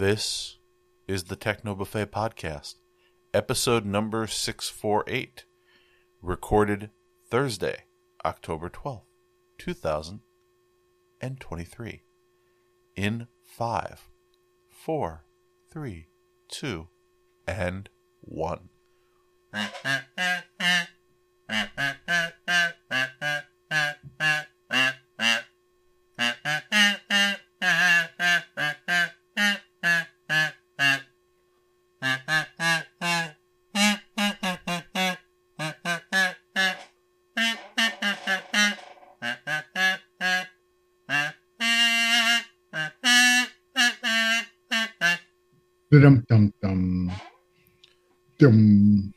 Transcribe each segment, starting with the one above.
This is the Techno Buffet Podcast, episode number 648, recorded Thursday, October 12th, 2023. In 5, 4, 3, 2, and 1. Dum dum dum. Dum.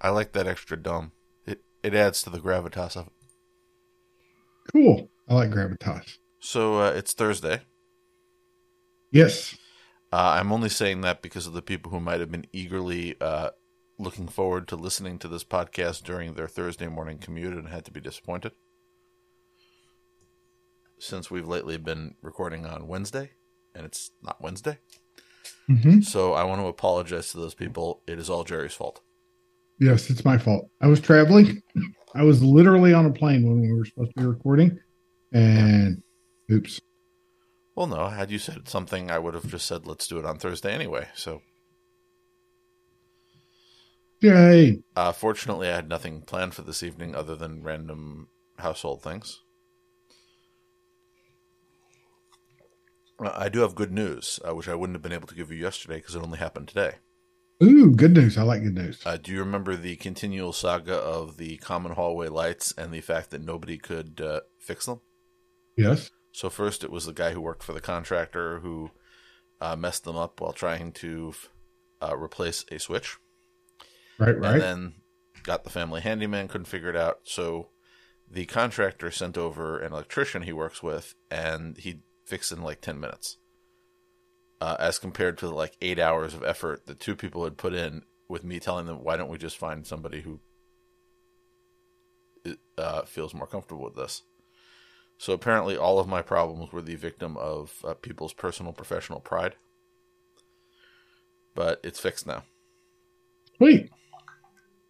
I like that extra dumb. It it adds to the gravitas of it. Cool. I like gravitas. So uh, it's Thursday. Yes. Uh, I'm only saying that because of the people who might have been eagerly uh, looking forward to listening to this podcast during their Thursday morning commute and had to be disappointed. Since we've lately been recording on Wednesday, and it's not Wednesday. hmm So I want to apologize to those people. It is all Jerry's fault. Yes, it's my fault. I was traveling. I was literally on a plane when we were supposed to be recording, and oops. Well, no, had you said something, I would have just said, let's do it on Thursday anyway. So, Yay! uh, fortunately, I had nothing planned for this evening other than random household things. Uh, I do have good news, uh, which I wouldn't have been able to give you yesterday because it only happened today. Ooh, good news. I like good news. Uh, do you remember the continual saga of the common hallway lights and the fact that nobody could uh, fix them? Yes. So first, it was the guy who worked for the contractor who uh, messed them up while trying to uh, replace a switch, Right. right. and then got the family handyman couldn't figure it out. So the contractor sent over an electrician he works with, and he fixed it in like ten minutes. Uh, as compared to the like eight hours of effort that two people had put in, with me telling them, "Why don't we just find somebody who uh, feels more comfortable with this?" So apparently, all of my problems were the victim of uh, people's personal professional pride. But it's fixed now. Sweet.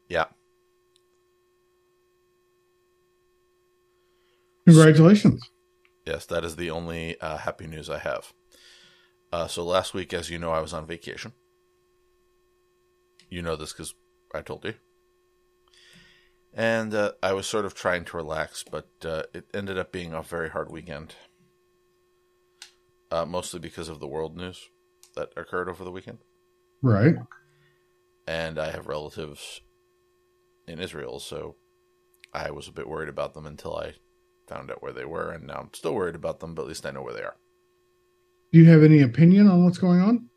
Yeah. Congratulations. Yes, that is the only uh, happy news I have. Uh, so last week, as you know, I was on vacation. You know this because I told you. And uh, I was sort of trying to relax, but uh, it ended up being a very hard weekend. Uh, mostly because of the world news that occurred over the weekend. Right. and I have relatives in Israel, so I was a bit worried about them until I found out where they were, and now I'm still worried about them, but at least I know where they are. Do you have any opinion on what's going on?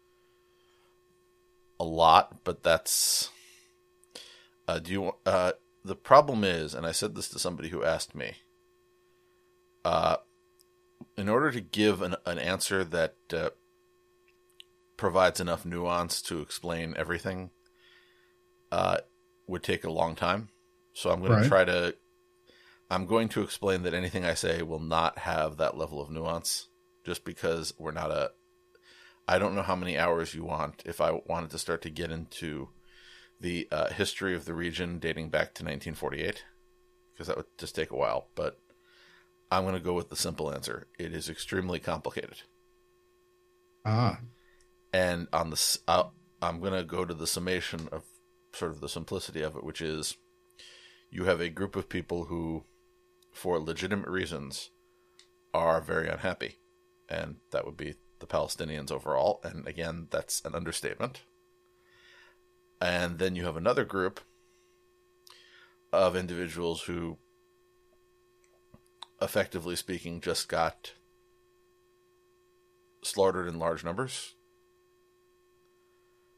A lot, but that's. Uh, do you? Uh, the problem is, and I said this to somebody who asked me. Uh, in order to give an an answer that uh, provides enough nuance to explain everything, uh, would take a long time. So I'm going Right. to try to. I'm going to explain that anything I say will not have that level of nuance, just because we're not a. I don't know how many hours you want. If I wanted to start to get into the uh, history of the region dating back to 1948, because that would just take a while. But I'm going to go with the simple answer. It is extremely complicated Ah, and on the I'll, I'm going to go to the summation of sort of the simplicity of it, which is you have a group of people who, for legitimate reasons, are very unhappy, and that would be the Palestinians overall. And again, that's an understatement. And then you have another group of individuals who, effectively speaking, just got slaughtered in large numbers.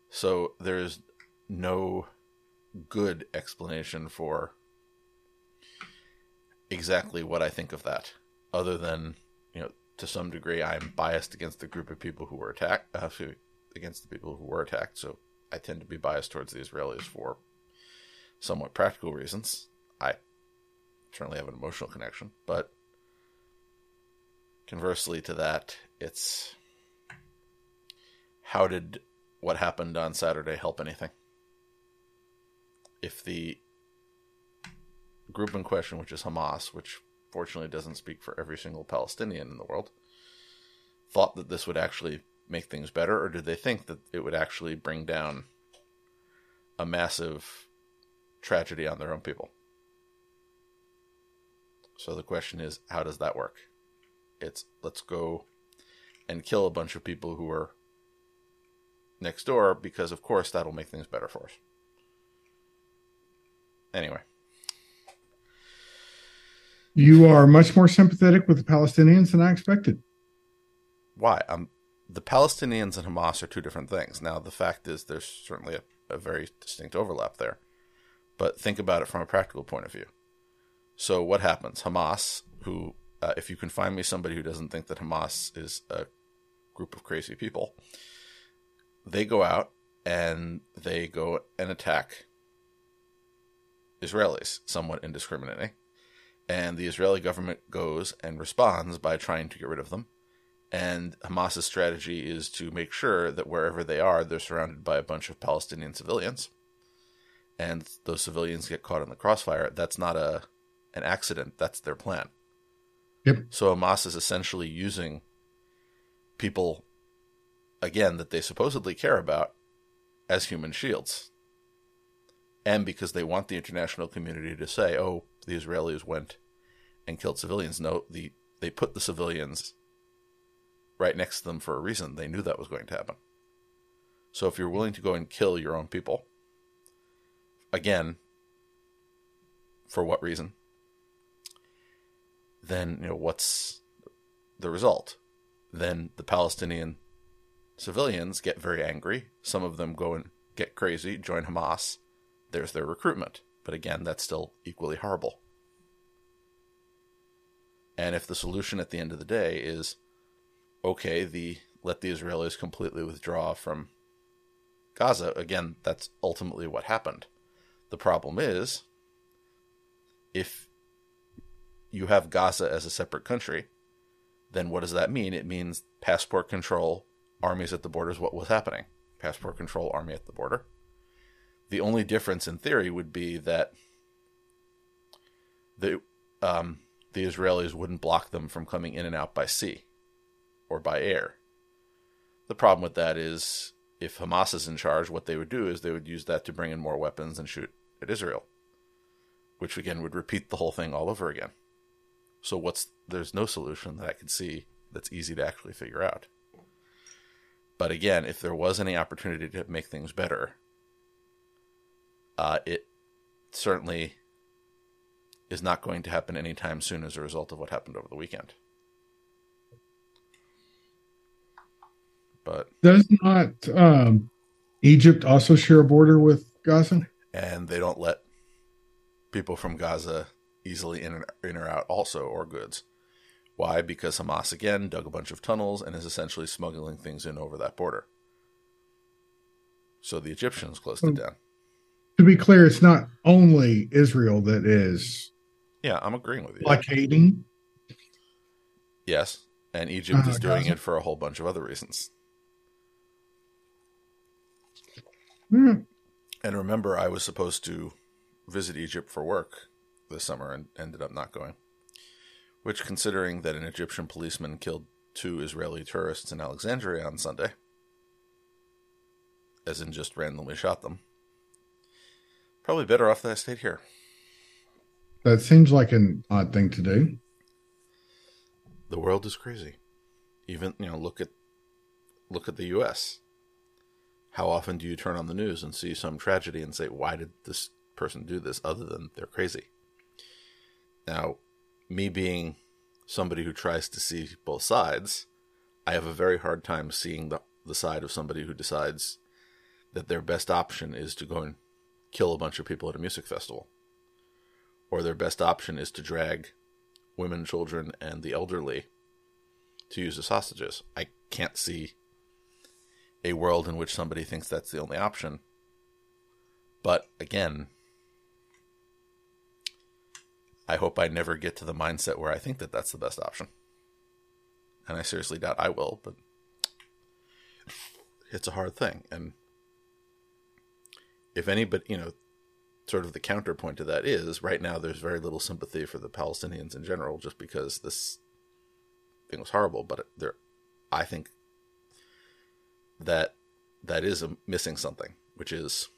So there's no good explanation for exactly what I think of that, other than you know to some degree I'm biased against the group of people who were attacked, uh, against the people who were attacked. So I tend to be biased towards the Israelis for somewhat practical reasons. I certainly have an emotional connection, but conversely to that, it's how did what happened on Saturday help anything? If the group in question, which is Hamas, which fortunately doesn't speak for every single Palestinian in the world, thought that this would actually make things better, or did they think that it would actually bring down a massive tragedy on their own people? So the question is, how does that work? It's let's go and kill a bunch of people who are next door because, of course, that'll make things better for us. Anyway. You are much more sympathetic with the Palestinians than I expected. Why? Um, the Palestinians and Hamas are two different things. Now, the fact is, there's certainly a, a very distinct overlap there. But think about it from a practical point of view. So, what happens? Hamas, who, uh, if you can find me somebody who doesn't think that Hamas is a group of crazy people, they go out and they go and attack Israelis somewhat indiscriminately. And the Israeli government goes and responds by trying to get rid of them. And Hamas's strategy is to make sure that wherever they are, they're surrounded by a bunch of Palestinian civilians. And those civilians get caught in the crossfire. That's not a an accident. That's their plan. Yep. So Hamas is essentially using people again that they supposedly care about as human shields. And because they want the international community to say, "Oh, the Israelis went and killed civilians." No, the they put the civilians right next to them for a reason. They knew that was going to happen. So if you're willing to go and kill your own people, again, for what reason? Then, you know, what's the result? Then the Palestinian civilians get very angry. Some of them go and get crazy, join Hamas. There's their recruitment. But again, that's still equally horrible. And if the solution at the end of the day is okay, the let the Israelis completely withdraw from Gaza, again, that's ultimately what happened. The problem is if you have Gaza as a separate country, then what does that mean? It means passport control, armies at the border is what was happening. Passport control, army at the border. The only difference in theory would be that the um, the Israelis wouldn't block them from coming in and out by sea or by air. The problem with that is if Hamas is in charge, what they would do is they would use that to bring in more weapons and shoot at Israel, which again would repeat the whole thing all over again. So what's there's no solution that I can see that's easy to actually figure out. But again, if there was any opportunity to make things better, uh, it certainly is not going to happen anytime soon as a result of what happened over the weekend. But does not um, Egypt also share a border with Gaza? And they don't let people from Gaza easily in, and, in or out, also, or goods. Why? Because Hamas again dug a bunch of tunnels and is essentially smuggling things in over that border. So the Egyptians closed it hmm. down. To be clear, it's not only Israel that is. Yeah, I'm agreeing with you. Blockading. Yes, and Egypt uh, is doing Gaza. it for a whole bunch of other reasons. Mm. And remember, I was supposed to visit Egypt for work this summer and ended up not going. Which, considering that an Egyptian policeman killed two Israeli tourists in Alexandria on Sunday, as in just randomly shot them, probably better off that I stayed here. That seems like an odd thing to do. The world is crazy. Even you know, look at look at the U.S. How often do you turn on the news and see some tragedy and say, why did this person do this other than they're crazy? Now, me being somebody who tries to see both sides, I have a very hard time seeing the, the side of somebody who decides that their best option is to go and kill a bunch of people at a music festival. Or their best option is to drag women, children, and the elderly to use as hostages. I can't see a world in which somebody thinks that's the only option. But again, I hope I never get to the mindset where I think that that's the best option. And I seriously doubt I will, but it's a hard thing. And if anybody, you know, sort of the counterpoint to that is right now there's very little sympathy for the Palestinians in general, just because this thing was horrible. But there, I think that that is a, missing something, which is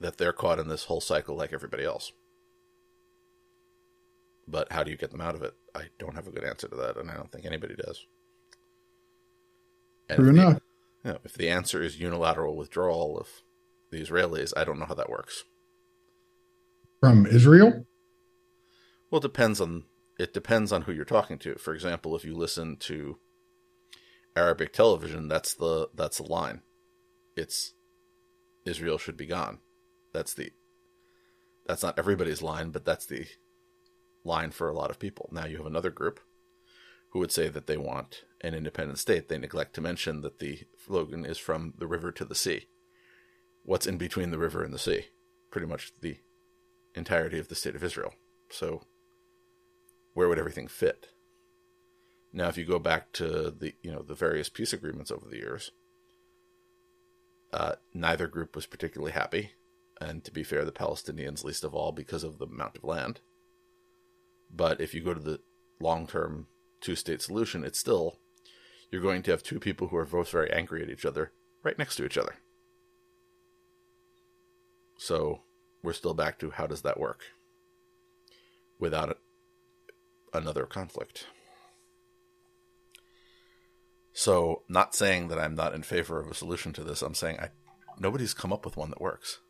that they're caught in this whole cycle like everybody else. But how do you get them out of it? I don't have a good answer to that, and I don't think anybody does. And True enough. The, you know, if the answer is unilateral withdrawal of the Israelis, I don't know how that works. From Israel? Well, it depends on it depends on who you're talking to. For example, if you listen to Arabic television, that's the that's the line. It's Israel should be gone. That's the that's not everybody's line, but that's the line for a lot of people. Now you have another group who would say that they want an independent state. They neglect to mention that the slogan is from the river to the sea. What's in between the river and the sea? Pretty much the entirety of the state of Israel. So where would everything fit? Now if you go back to the you know the various peace agreements over the years, uh, neither group was particularly happy, and to be fair, the Palestinians least of all because of the amount of land. But if you go to the long term two state solution, it's still you're going to have two people who are both very angry at each other right next to each other. So we're still back to how does that work without another conflict. So, not saying that I'm not in favor of a solution to this, I'm saying I nobody's come up with one that works.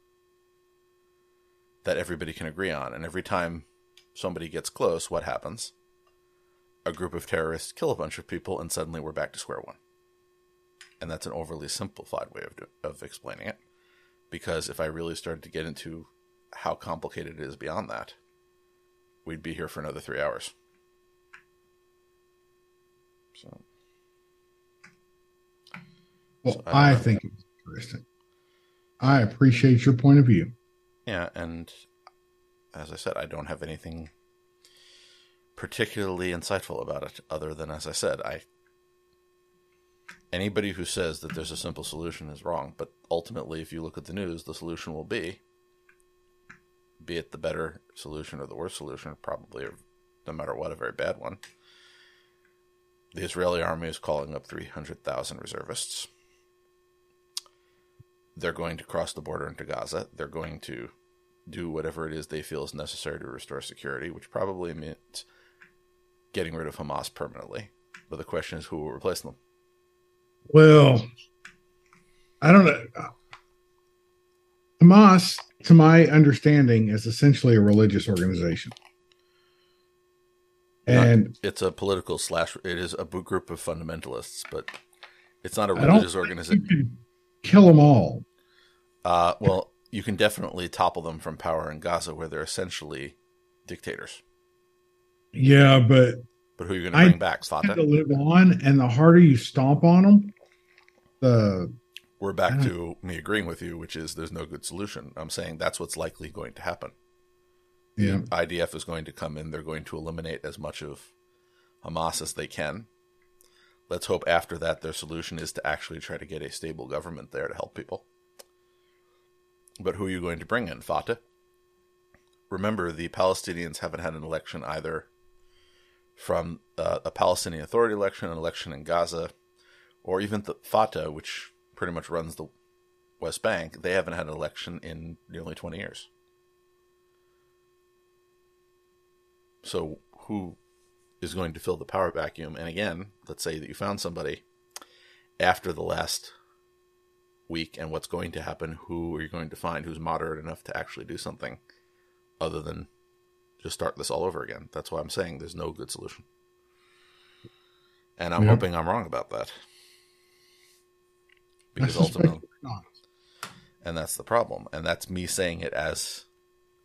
That everybody can agree on. And every time somebody gets close, what happens? A group of terrorists kill a bunch of people, and suddenly we're back to square one. And that's an overly simplified way of, do, of explaining it. Because if I really started to get into how complicated it is beyond that, we'd be here for another three hours. So. Well, so I, I think it's interesting. I appreciate your point of view. Yeah, and as I said, I don't have anything particularly insightful about it, other than as I said, I anybody who says that there's a simple solution is wrong. But ultimately, if you look at the news, the solution will be, be it the better solution or the worse solution, probably, no matter what, a very bad one. The Israeli army is calling up 300,000 reservists. They're going to cross the border into Gaza. They're going to do whatever it is they feel is necessary to restore security, which probably means getting rid of Hamas permanently. But the question is who will replace them? Well, I don't know. Hamas, to my understanding, is essentially a religious organization. And not, it's a political slash, it is a group of fundamentalists, but it's not a religious organization. Kill them all. Uh, well, you can definitely topple them from power in Gaza, where they're essentially dictators. Yeah, but but who are you going to bring I back? Fatah to live on, and the harder you stomp on them, the we're back to me agreeing with you, which is there's no good solution. I'm saying that's what's likely going to happen. Yeah, the IDF is going to come in. They're going to eliminate as much of Hamas as they can. Let's hope after that their solution is to actually try to get a stable government there to help people. But who are you going to bring in? Fatah? Remember, the Palestinians haven't had an election either from uh, a Palestinian Authority election, an election in Gaza, or even the Fatah, which pretty much runs the West Bank. They haven't had an election in nearly 20 years. So, who is going to fill the power vacuum? And again, let's say that you found somebody after the last week and what's going to happen, who are you going to find who's moderate enough to actually do something other than just start this all over again? That's why I'm saying there's no good solution. And I'm yeah. hoping I'm wrong about that. Because ultimately, and that's the problem. And that's me saying it as,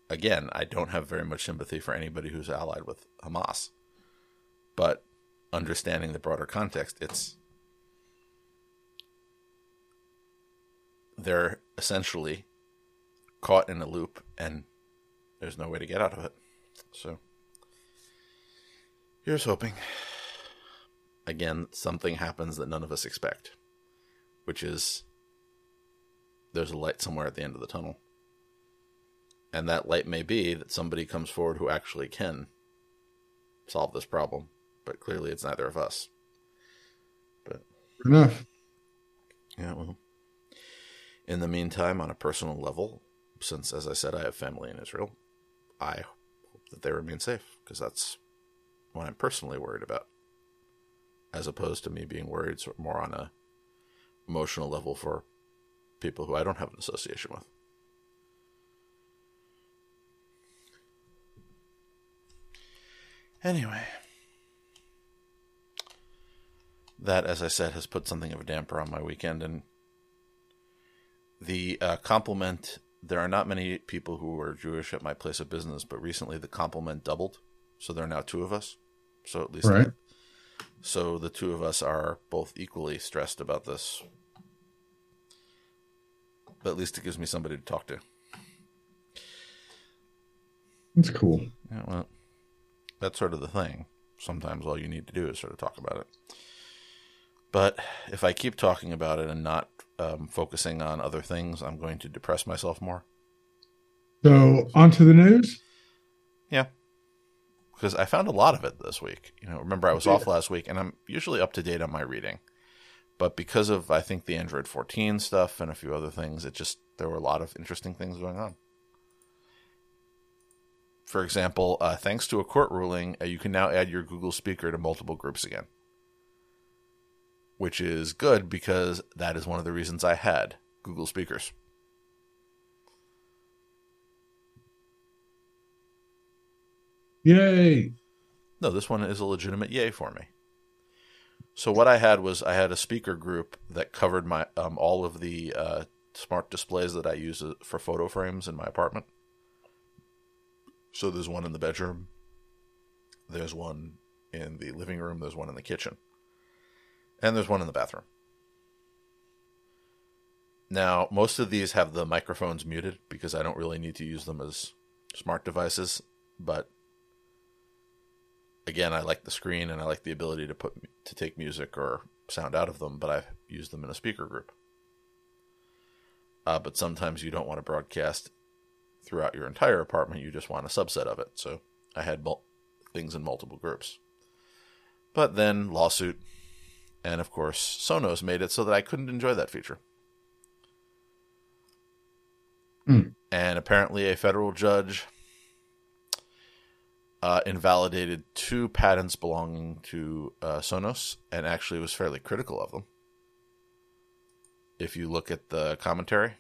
again, I don't have very much sympathy for anybody who's allied with Hamas. But understanding the broader context, it's they're essentially caught in a loop and there's no way to get out of it. So here's hoping. Again, something happens that none of us expect, which is there's a light somewhere at the end of the tunnel. And that light may be that somebody comes forward who actually can solve this problem, but clearly it's neither of us. But Fair enough. yeah, well. In the meantime, on a personal level, since as I said, I have family in Israel, I hope that they remain safe because that's what I'm personally worried about, as opposed to me being worried sort of more on a emotional level for people who I don't have an association with. Anyway, that, as I said, has put something of a damper on my weekend. And the uh, complement there are not many people who are Jewish at my place of business, but recently the compliment doubled. So there are now two of us. So at least. Right. so the two of us are both equally stressed about this. But at least it gives me somebody to talk to. That's cool. Yeah, well, that's sort of the thing. Sometimes all you need to do is sort of talk about it. But if I keep talking about it and not um, focusing on other things, I'm going to depress myself more. So on to the news. Yeah. Because I found a lot of it this week. You know, remember I was off last week and I'm usually up to date on my reading. But because of I think the Android 14 stuff and a few other things, it just there were a lot of interesting things going on. For example, uh, thanks to a court ruling, uh, you can now add your Google Speaker to multiple groups again. Which is good because that is one of the reasons I had Google Speakers. Yay. No, this one is a legitimate yay for me. So what I had was I had a speaker group that covered my um, all of the uh, smart displays that I use uh, for photo frames in my apartment. So there's one in the bedroom, there's one in the living room, there's one in the kitchen, and there's one in the bathroom. Now, most of these have the microphones muted because I don't really need to use them as smart devices, but again, I like the screen and I like the ability to put to take music or sound out of them, but I use them in a speaker group. Uh, but sometimes you don't want to broadcast throughout your entire apartment; you just want a subset of it. So I had mul- things in multiple groups. But then lawsuit, and of course Sonos made it so that I couldn't enjoy that feature. Hmm. And apparently, a federal judge uh, invalidated two patents belonging to uh, Sonos and actually was fairly critical of them. If you look at the commentary,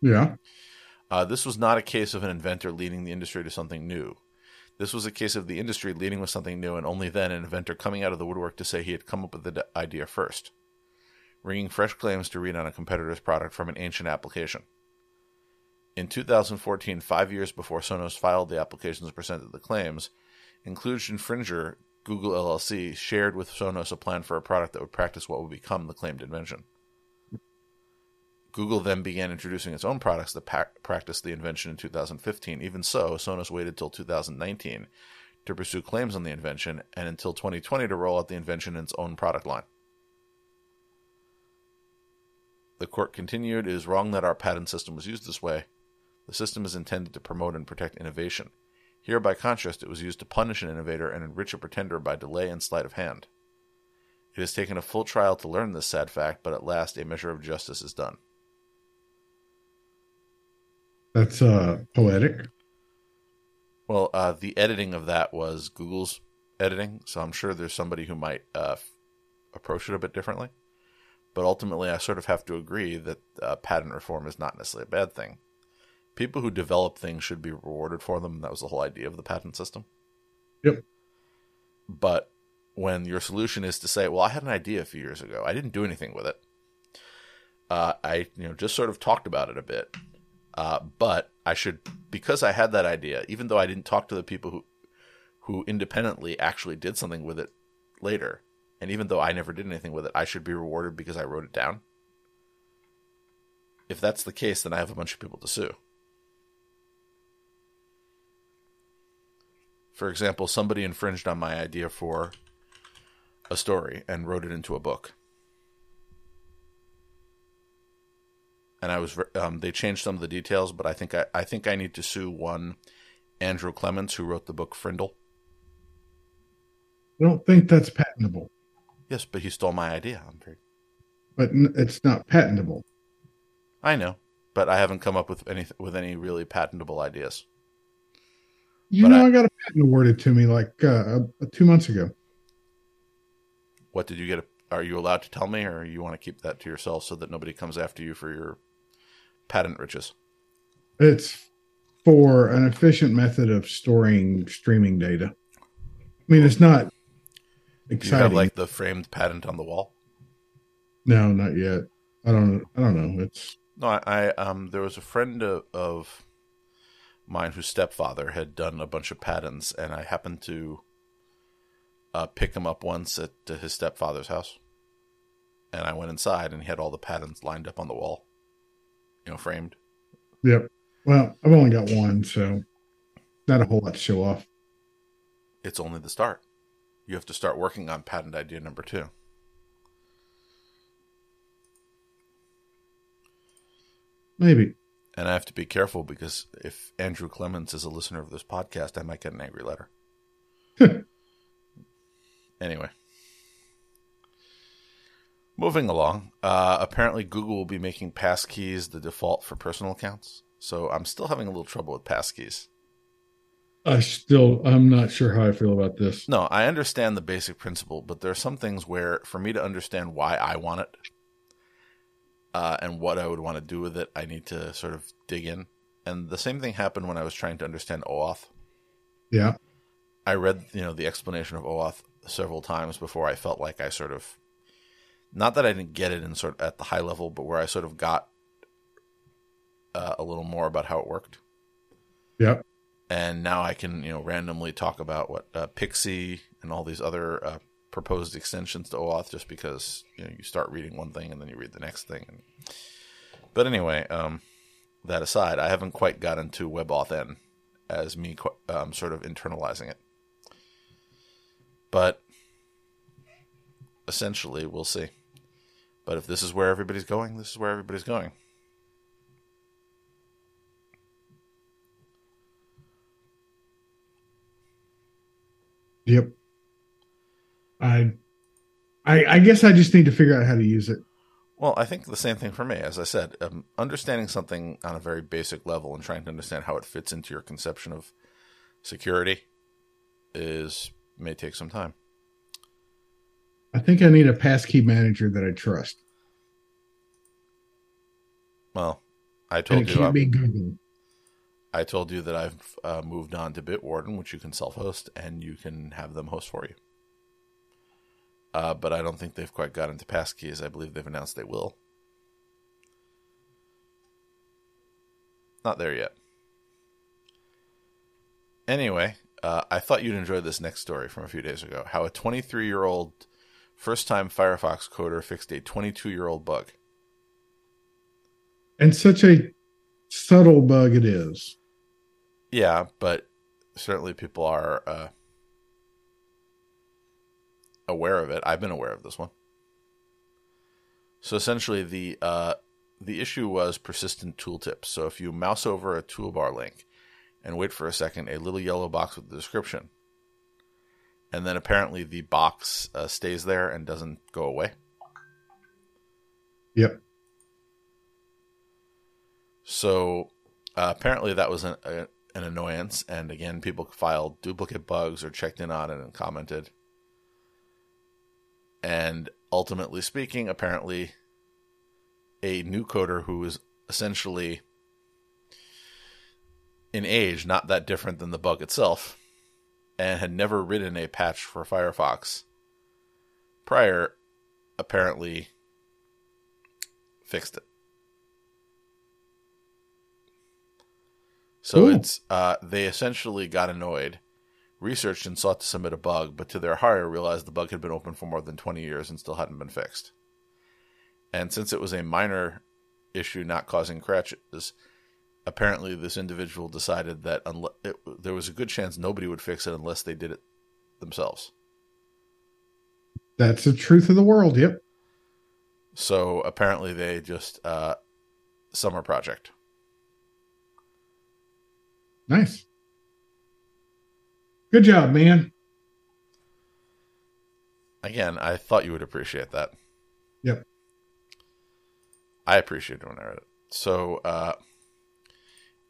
Yeah. uh, this was not a case of an inventor leading the industry to something new. This was a case of the industry leading with something new, and only then an inventor coming out of the woodwork to say he had come up with the idea first, bringing fresh claims to read on a competitor's product from an ancient application. In 2014, five years before Sonos filed the applications presented the claims, included infringer Google LLC shared with Sonos a plan for a product that would practice what would become the claimed invention. Google then began introducing its own products that pa- practiced the invention in 2015. Even so, Sonos waited till 2019 to pursue claims on the invention and until 2020 to roll out the invention in its own product line. The court continued, It is wrong that our patent system was used this way. The system is intended to promote and protect innovation. Here, by contrast, it was used to punish an innovator and enrich a pretender by delay and sleight of hand. It has taken a full trial to learn this sad fact, but at last a measure of justice is done. That's uh poetic. Well, uh, the editing of that was Google's editing, so I'm sure there's somebody who might uh, approach it a bit differently. But ultimately, I sort of have to agree that uh, patent reform is not necessarily a bad thing. People who develop things should be rewarded for them. That was the whole idea of the patent system. Yep. But when your solution is to say, "Well, I had an idea a few years ago. I didn't do anything with it. Uh, I, you know, just sort of talked about it a bit." Uh, but I should, because I had that idea, even though I didn't talk to the people who, who independently actually did something with it later, and even though I never did anything with it, I should be rewarded because I wrote it down. If that's the case, then I have a bunch of people to sue. For example, somebody infringed on my idea for a story and wrote it into a book. And I was um, they changed some of the details, but I think I, I think I need to sue one Andrew Clements who wrote the book Frindle. I don't think that's patentable. Yes, but he stole my idea. I'm very... But it's not patentable. I know, but I haven't come up with any with any really patentable ideas. You but know, I, I, got a patent awarded to me like uh, two months ago. What did you get? Are you allowed to tell me, or you want to keep that to yourself so that nobody comes after you for your patent riches? It's for an efficient method of storing streaming data. I mean, it's not exciting. You have like the framed patent on the wall? No, not yet. I don't. I don't know. It's no. I, I um. There was a friend of, of mine whose stepfather had done a bunch of patents, and I happened to uh, pick him up once at his stepfather's house. And I went inside, and he had all the patents lined up on the wall, you know, framed. Yep. Well, I've only got one, so not a whole lot to show off. It's only the start. You have to start working on patent idea number two. Maybe. And I have to be careful because if Andrew Clements is a listener of this podcast, I might get an angry letter. anyway. Moving along, uh, apparently Google will be making passkeys the default for personal accounts. So I'm still having a little trouble with passkeys. I still, I'm not sure how I feel about this. No, I understand the basic principle, but there are some things where, for me to understand why I want it, uh, and what I would want to do with it, I need to sort of dig in. And the same thing happened when I was trying to understand OAuth. Yeah. I read, you know, the explanation of OAuth several times before I felt like I sort of, not that I didn't get it in sort of at the high level, but where I sort of got uh, a little more about how it worked. Yeah. And now I can, you know, randomly talk about what uh, PKCE and all these other uh, proposed extensions to OAuth just because you know you start reading one thing and then you read the next thing. But anyway, um, that aside, I haven't quite gotten to WebAuthn as me um, sort of internalizing it. But essentially, we'll see. But if this is where everybody's going, this is where everybody's going. Yep. I, I, I guess I just need to figure out how to use it. Well, I think the same thing for me. As I said, um, understanding something on a very basic level and trying to understand how it fits into your conception of security is may take some time. I think I need a passkey manager that I trust. Well, I told you can't be Google. I told you that I've uh, moved on to Bitwarden, which you can self-host, and you can have them host for you. Uh, but I don't think they've quite gotten to passkeys. I believe they've announced they will. Not there yet. Anyway, uh, I thought you'd enjoy this next story from a few days ago. How a 23 year old first time Firefox coder fixed a 22 year old bug. And such a subtle bug it is. Yeah, but certainly people are uh, aware of it. I've been aware of this one. So essentially, the uh, the issue was persistent tooltips. So if you mouse over a toolbar link and wait for a second, a little yellow box with the description, and then apparently the box uh, stays there and doesn't go away. Yep. So uh, apparently that was an, a, an annoyance, and again, people filed duplicate bugs or checked in on it and commented. And ultimately speaking, apparently, a new coder who is essentially in age not that different than the bug itself and had never written a patch for Firefox prior apparently fixed it. So Ooh. it's uh, they essentially got annoyed researched and sought to submit a bug, but to their horror realized the bug had been open for more than 20 years and still hadn't been fixed. And since it was a minor issue not causing crashes, apparently this individual decided that unle- it, there was a good chance nobody would fix it unless they did it themselves. That's the truth of the world, yep. So apparently they just uh, summer project. Nice. Good job, man. Again, I thought you would appreciate that. Yep. I appreciate it when I read it. So, uh,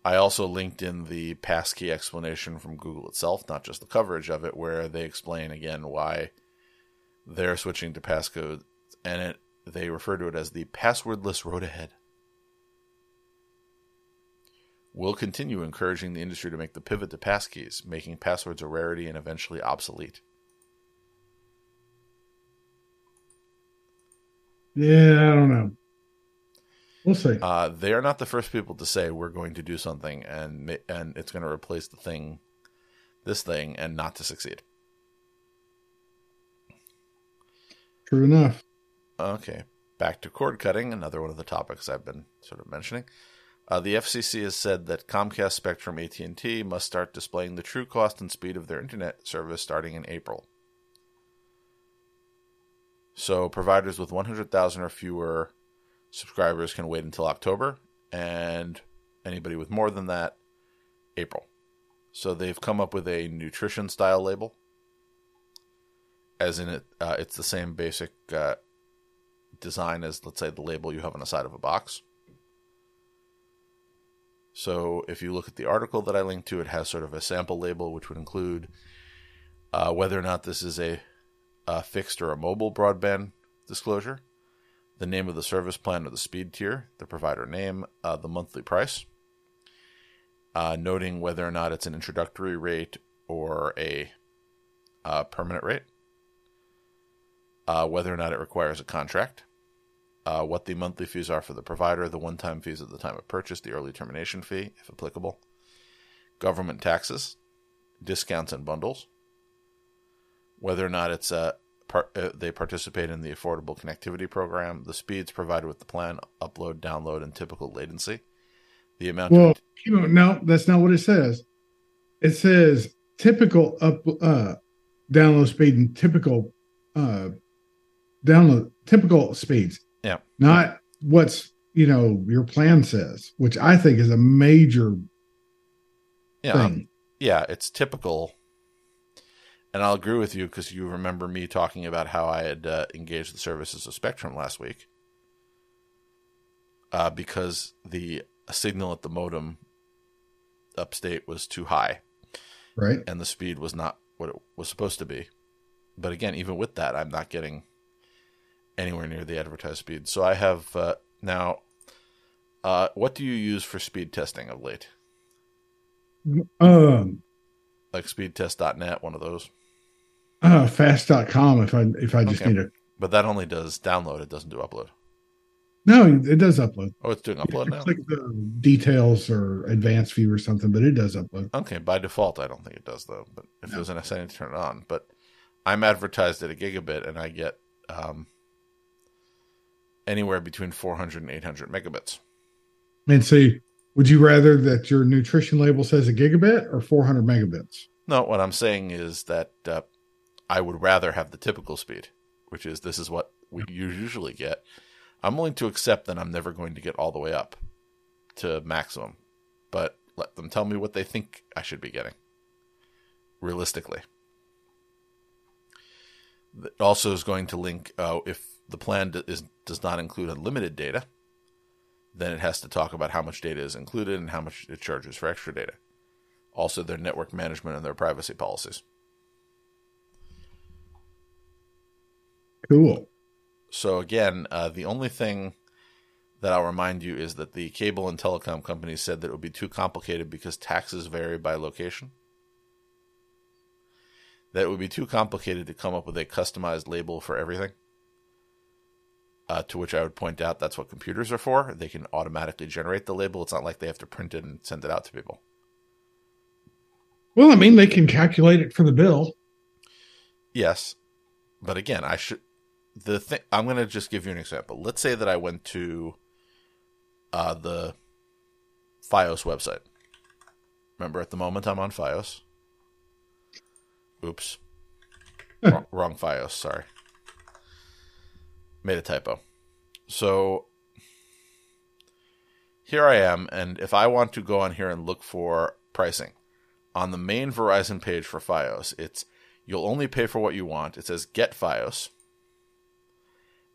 I also linked in the passkey explanation from Google itself, not just the coverage of it, where they explain again why they're switching to passcode, and it they refer to it as the passwordless road ahead. We'll continue encouraging the industry to make the pivot to passkeys, making passwords a rarity and eventually obsolete. Yeah, I don't know. We'll see. Uh, they are not the first people to say we're going to do something and and it's going to replace the thing, this thing, and not to succeed. True enough. Okay, back to cord cutting, another one of the topics I've been sort of mentioning. Uh, the FCC has said that Comcast Spectrum AT&T must start displaying the true cost and speed of their internet service starting in April. So providers with 100,000 or fewer subscribers can wait until October, and anybody with more than that, April. So they've come up with a nutrition style label, as in it, uh, it's the same basic uh, design as, let's say, the label you have on the side of a box. So if you look at the article that I linked to, it has sort of a sample label, which would include uh, whether or not this is a, a fixed or a mobile broadband disclosure, the name of the service plan or the speed tier, the provider name, uh, the monthly price, uh, noting whether or not it's an introductory rate or a uh, permanent rate, uh, whether or not it requires a contract, uh, what the monthly fees are for the provider, the one time fees at the time of purchase, the early termination fee, if applicable, government taxes, discounts and bundles, whether or not it's a part, uh, they participate in the Affordable Connectivity Program, the speeds provided with the plan, upload, download, and typical latency, the amount Well, of you know, no, that's not what it says. It says typical up uh download speed and typical uh download typical speeds. Yeah. Not what's you know your plan says, which I think is a major yeah, thing. yeah, it's typical. And I'll agree with you because you remember me talking about how I had uh, engaged the services of Spectrum last week. Uh, because the signal at the modem upstate was too high Right. and the speed was not what it was supposed to be. But again, even with that, I'm not getting anywhere near the advertised speed. So I have uh, now. Uh, what do you use for speed testing of late? Um Like speedtest.net, one of those. Uh fast.com if I if I just Okay. need it. But that only does download, it doesn't do upload. no, it does upload. Oh, it's doing upload to now? click the details or advanced view or something, but it does upload. Okay, by default, I don't think it does, though. But if No. there's an setting to turn it on. But I'm advertised at a gigabit and I get um, anywhere between 400 and 800 megabits. And see, would you rather that your nutrition label says a gigabit or 400 megabits? No, what I'm saying is that uh, I would rather have the typical speed, which is this is what we usually get. I'm willing to accept that I'm never going to get all the way up to maximum, but let them tell me what they think I should be getting realistically. It also is going to link uh, if the plan d- is, does not include unlimited data, then it has to talk about how much data is included and how much it charges for extra data also their network management and their privacy policies. Cool. So again, uh, the only thing that I'll remind you is that the cable and telecom companies said that it would be too complicated because taxes vary by location. That it would be too complicated to come up with a customized label for everything. Uh, to which I would point out that's what computers are for. They can automatically generate the label. It's not like they have to print it and send it out to people. Well, I mean, they can calculate it for the bill. Yes, but again, I should. The thing I'm going to just give you an example. Let's say that I went to uh, the FiOS website. Remember, at the moment I'm on FiOS. Oops, wrong, wrong FiOS. Sorry, made a typo. So here I am, and if I want to go on here and look for pricing on the main Verizon page for FiOS, it's you'll only pay for what you want. It says get FiOS,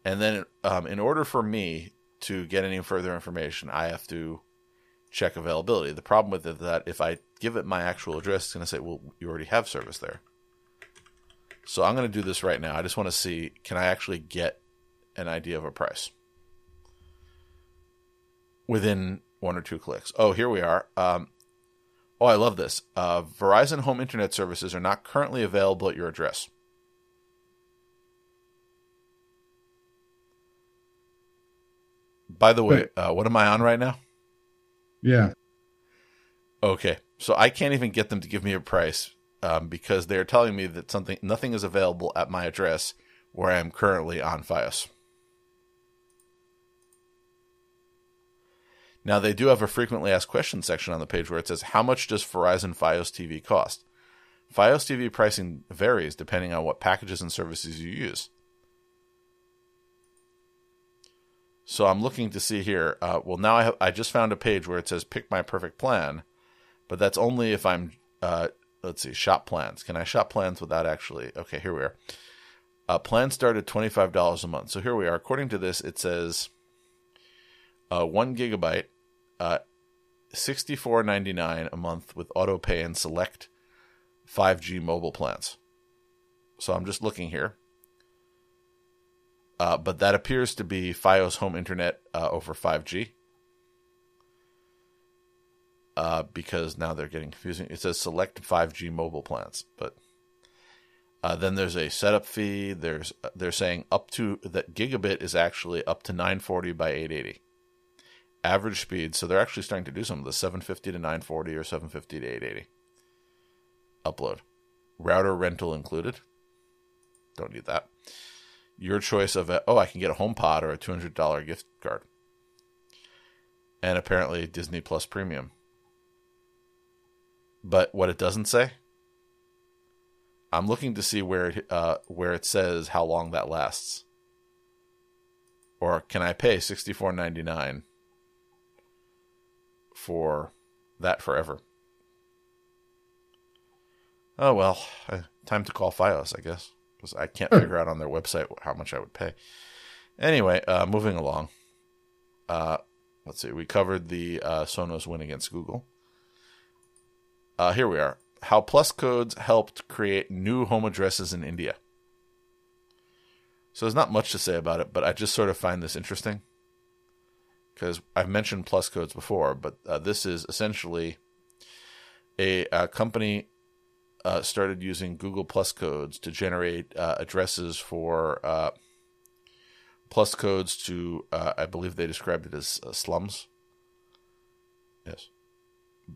and then um, in order for me to get any further information, I have to check availability. The problem with it is that if I give it my actual address, it's going to say, "Well, you already have service there." So I'm going to do this right now. I just want to see can I actually get an idea of a price within one or two clicks. Oh, here we are. Um, oh, I love this. Uh, Verizon home internet services are not currently available at your address. By the way, uh, what am I on right now? Yeah. Okay, so I can't even get them to give me a price um, because they're telling me that something nothing is available at my address where I am currently on FiOS. Now they do have a frequently asked questions section on the page where it says how much does Verizon FiOS TV cost? FiOS TV pricing varies depending on what packages and services you use. So I'm looking to see here. Uh, well, now I have I just found a page where it says pick my perfect plan, but that's only if I'm uh, let's see shop plans. Can I shop plans without actually? Okay, here we are. Uh, plans start at twenty five dollars a month. So here we are. According to this, it says uh, one gigabyte uh, sixty four ninety nine a month with auto pay and select five G mobile plans. So I'm just looking here. Uh, but that appears to be FiOS home internet uh, over 5G. Uh, because now they're getting confusing. It says select 5G mobile plans, but uh, then there's a setup fee. There's uh, they're saying up to that gigabit is actually up to 940 by 880 average speed. So they're actually starting to do some of the 750 to 940 or 750 to 880 upload. Router rental included. Don't need that your choice of a, oh I can get a HomePod or a two hundred dollar gift card, and apparently Disney Plus Premium. But what it doesn't say, I'm looking to see where it, uh, where it says how long that lasts, or can I pay sixty four ninety nine for that forever? Oh well, time to call FiOS, I guess because I can't figure out on their website how much I would pay. Anyway, uh, moving along. Uh, let's see. We covered the uh, Sonos win against Google. Uh, here we are. How Plus Codes helped create new home addresses in India. So there's not much to say about it, but I just sort of find this interesting because I've mentioned Plus Codes before, but uh, this is essentially a, a company uh, started using Google Plus codes to generate uh, addresses for uh, plus codes to, uh, I believe they described it as uh, slums. Yes.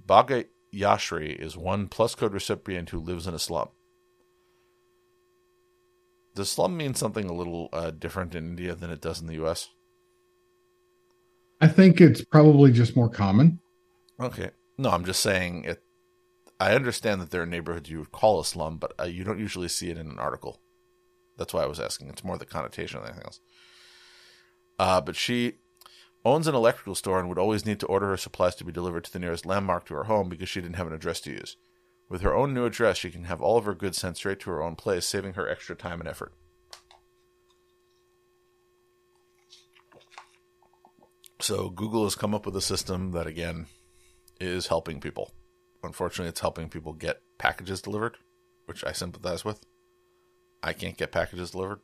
Bhaga Yashri is one plus code recipient who lives in a slum. Does slum mean something a little uh, different in India than it does in the US? I think it's probably just more common. Okay. No, I'm just saying it I understand that there are neighborhoods you would call a slum, but uh, you don't usually see it in an article. That's why I was asking. It's more the connotation than anything else. Uh, but she owns an electrical store and would always need to order her supplies to be delivered to the nearest landmark to her home because she didn't have an address to use. With her own new address, she can have all of her goods sent straight to her own place, saving her extra time and effort. So Google has come up with a system that, again, is helping people unfortunately, it's helping people get packages delivered, which I sympathize with. I can't get packages delivered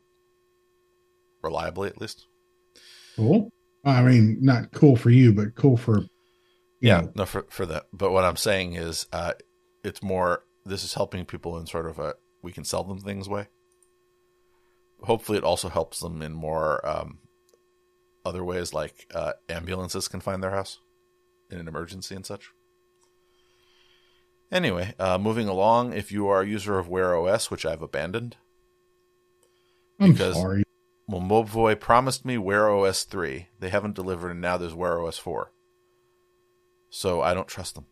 reliably, at least. Cool. I mean, not cool for you, but cool for yeah, know. no, for for that. But what I'm saying is, uh, it's more. This is helping people in sort of a we can sell them things way. Hopefully, it also helps them in more um, other ways, like uh, ambulances can find their house in an emergency and such. Anyway, uh, moving along, if you are a user of Wear OS, which I've abandoned, I'm because sorry. well, Mobvoi promised me Wear OS three. They haven't delivered, and now there's Wear OS four. So I don't trust them.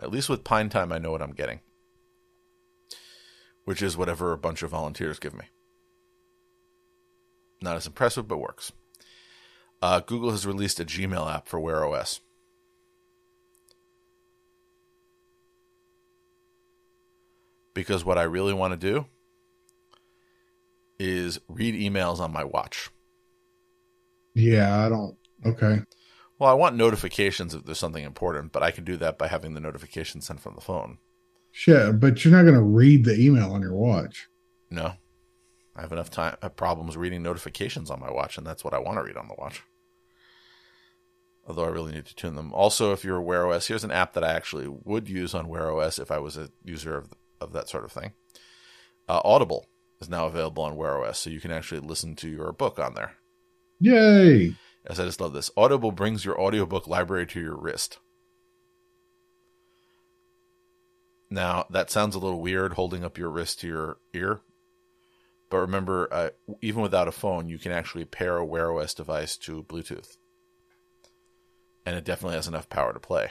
At least with PineTime, I know what I'm getting, which is whatever a bunch of volunteers give me. Not as impressive, but works. Uh, Google has released a Gmail app for Wear OS. Because what I really want to do is read emails on my watch. Yeah, I don't. Okay. Well, I want notifications if there's something important, but I can do that by having the notification sent from the phone. Shit, but you're not going to read the email on your watch. No. I have enough time I have problems reading notifications on my watch, and that's what I want to read on the watch. Although I really need to tune them. Also, if you're a Wear OS, here's an app that I actually would use on Wear OS if I was a user of, of that sort of thing. Uh, Audible is now available on Wear OS, so you can actually listen to your book on there. Yay! As I just love this. Audible brings your audiobook library to your wrist. Now, that sounds a little weird holding up your wrist to your ear. But remember, uh, even without a phone, you can actually pair a Wear OS device to Bluetooth. And it definitely has enough power to play.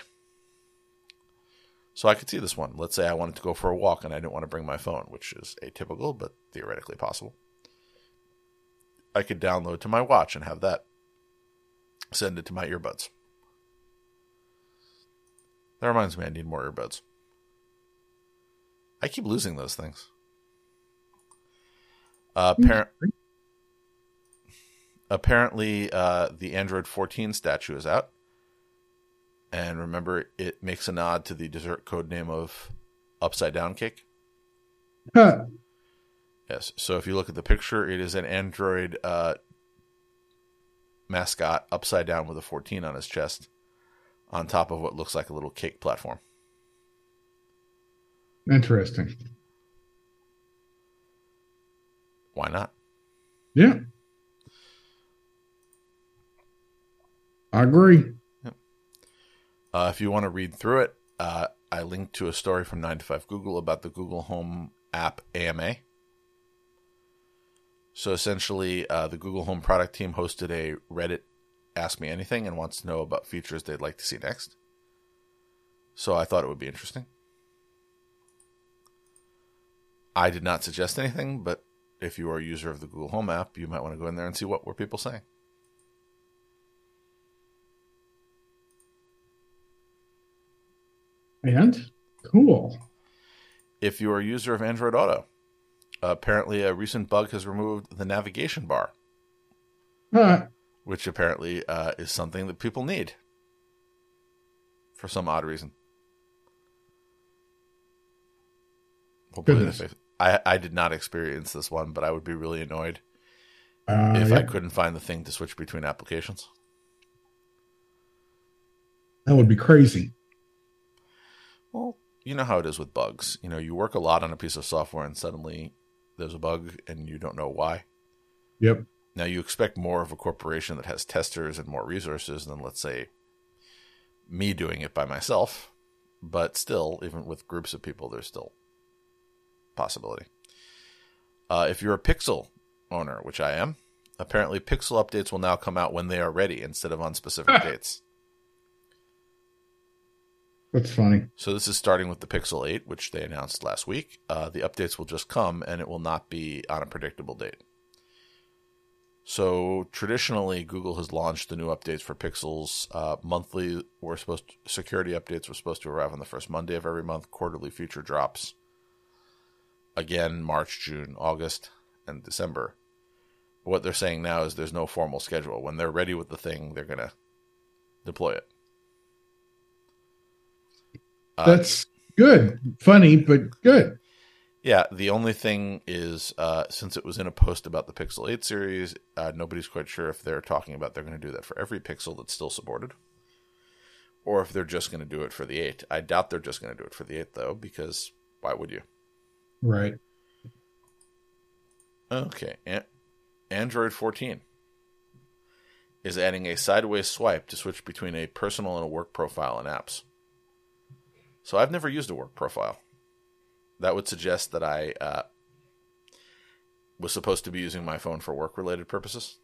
So I could see this one. Let's say I wanted to go for a walk and I didn't want to bring my phone, which is atypical, but theoretically possible. I could download to my watch and have that send it to my earbuds. That reminds me, I need more earbuds. I keep losing those things. Uh, appar- apparently, uh, the Android 14 statue is out. And remember, it makes a nod to the dessert code name of Upside Down Cake. Huh. Yes. So if you look at the picture, it is an Android uh, mascot upside down with a 14 on his chest on top of what looks like a little cake platform. Interesting. Why not? Yeah. I agree. Uh, if you want to read through it, uh, I linked to a story from 9 to 5 Google about the Google Home app AMA. So essentially, uh, the Google Home product team hosted a Reddit Ask Me Anything and wants to know about features they'd like to see next. So I thought it would be interesting. I did not suggest anything, but if you are a user of the Google Home app, you might want to go in there and see what were people saying. And cool. If you are a user of Android Auto, apparently a recent bug has removed the navigation bar, Uh, which apparently uh, is something that people need for some odd reason. Hopefully Goodness. I I did not experience this one, but I would be really annoyed uh, if I couldn't find the thing to switch between applications. that would be crazy. Well, you know how it is with bugs. You know, you work a lot on a piece of software and suddenly there's a bug and you don't know why. Yep. Now you expect more of a corporation that has testers and more resources than let's say me doing it by myself. But still, even with groups of people, there's still possibility. Uh, if you're a Pixel owner, which I am, apparently Pixel updates will now come out when they are ready instead of on specific dates. That's funny. So this is starting with the Pixel 8, which they announced last week. Uh, the updates will just come, and it will not be on a predictable date. So traditionally, Google has launched the new updates for Pixels uh, monthly. We're supposed security updates were supposed to arrive on the first Monday of every month. Quarterly feature drops again March, June, August, and December. What they're saying now is there's no formal schedule. When they're ready with the thing, they're gonna deploy it. Uh, That's good. Funny, but good. Yeah, the only thing is, uh, since it was in a post about the Pixel 8 series, uh, nobody's quite sure if they're talking about they're going to do that for every Pixel that's still supported, or if they're just going to do it for the 8. I doubt they're just going to do it for the 8, though, because why would you? Right. Okay, An- Android 14 is adding a sideways swipe to switch between a personal and a work profile in apps. So I've never used a work profile. That would suggest that I uh, was supposed to be using my phone for work related purposes.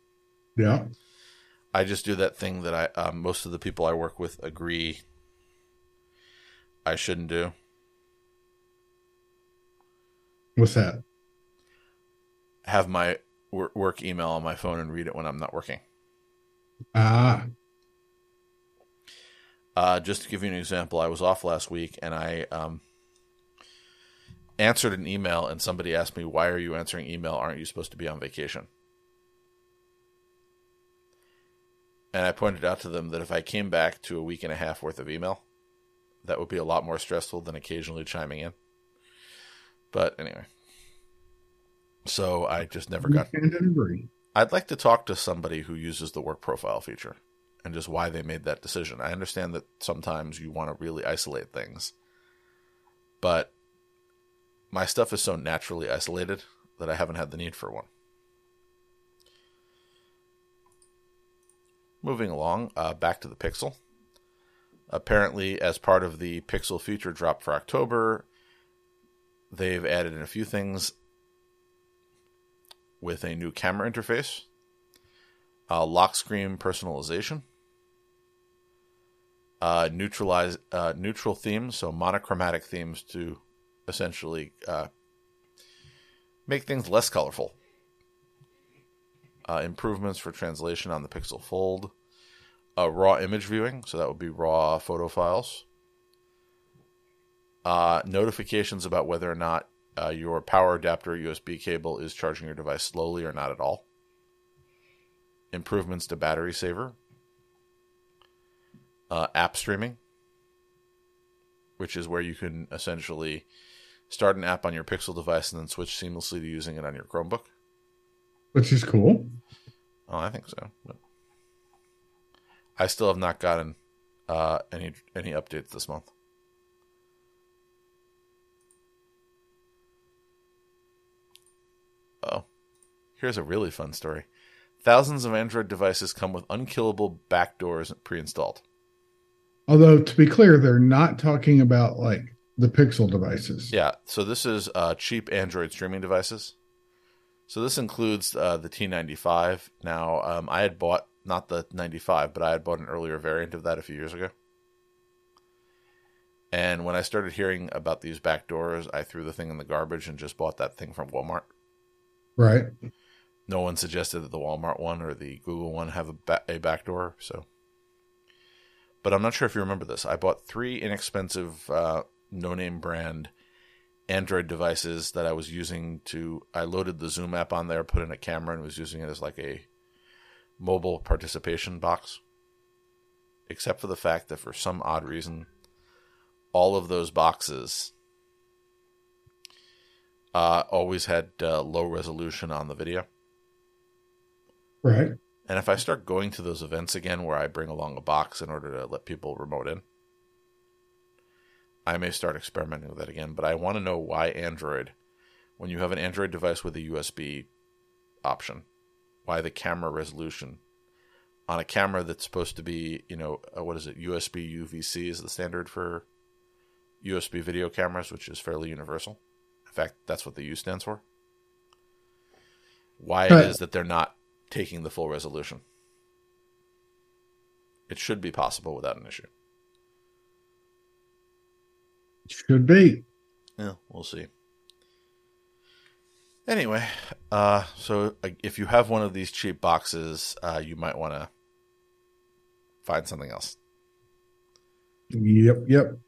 Yeah. I just do that thing that I uh, most of the people I work with agree I shouldn't do. What's that? Have my work email on my phone and read it when I'm not working. Ah, Uh, just to give you an example, I was off last week and I um, answered an email, and somebody asked me, "Why are you answering email? Aren't you supposed to be on vacation?" And I pointed out to them that if I came back to a week and a half worth of email, that would be a lot more stressful than occasionally chiming in. But anyway, so I just never got. understand and agree. I'd like to talk to somebody who uses the work profile feature and just why they made that decision. I understand that sometimes you want to really isolate things, but my stuff is so naturally isolated that I haven't had the need for one. Moving along, uh, back to the Pixel. Apparently, as part of the Pixel feature drop for October, they've added in a few things with a new camera interface, uh, lock screen personalization, uh, neutralize uh, neutral themes, so monochromatic themes to essentially uh, make things less colorful. Uh, improvements for translation on the Pixel Fold, uh, raw image viewing, so that would be raw photo files. Uh, notifications about whether or not your power adapter USB cable is charging your device slowly or not at all. Improvements to battery saver. Uh, app streaming, which is where you can essentially start an app on your Pixel device and then switch seamlessly to using it on your Chromebook. Which is cool. Oh, I think so. But I still have not gotten uh, any any updates this month. Oh, here's a really fun story. Thousands of Android devices come with unkillable backdoors pre-installed. Although to be clear, they're not talking about like the Pixel devices. Yeah, so this is uh, cheap Android streaming devices. So this includes uh, the T95. Now, um, I had bought not the 95, but I had bought an earlier variant of that a few years ago. And when I started hearing about these backdoors, I threw the thing in the garbage and just bought that thing from Walmart. Right. No one suggested that the Walmart one or the Google one have a, ba- a backdoor, so. But I'm not sure if you remember this. I bought three inexpensive, uh, no-name brand Android devices that I was using to. I loaded the Zoom app on there, put in a camera, and was using it as like a mobile participation box. Except for the fact that for some odd reason, all of those boxes uh, always had uh, low resolution on the video. Right. And if I start going to those events again where I bring along a box in order to let people remote in, I may start experimenting with that again. But I want to know why Android, when you have an Android device with a USB option, why the camera resolution on a camera that's supposed to be, you know, uh, what is it? USB UVC is the standard for USB video cameras, which is fairly universal. In fact, that's what the U stands for. Why it Right. is that they're not taking the full resolution. It should be possible without an issue. It Should be. Yeah, we'll see. Anyway, uh, so uh, if you have one of these cheap boxes, uh, you might want to find something else. Yep. Yep.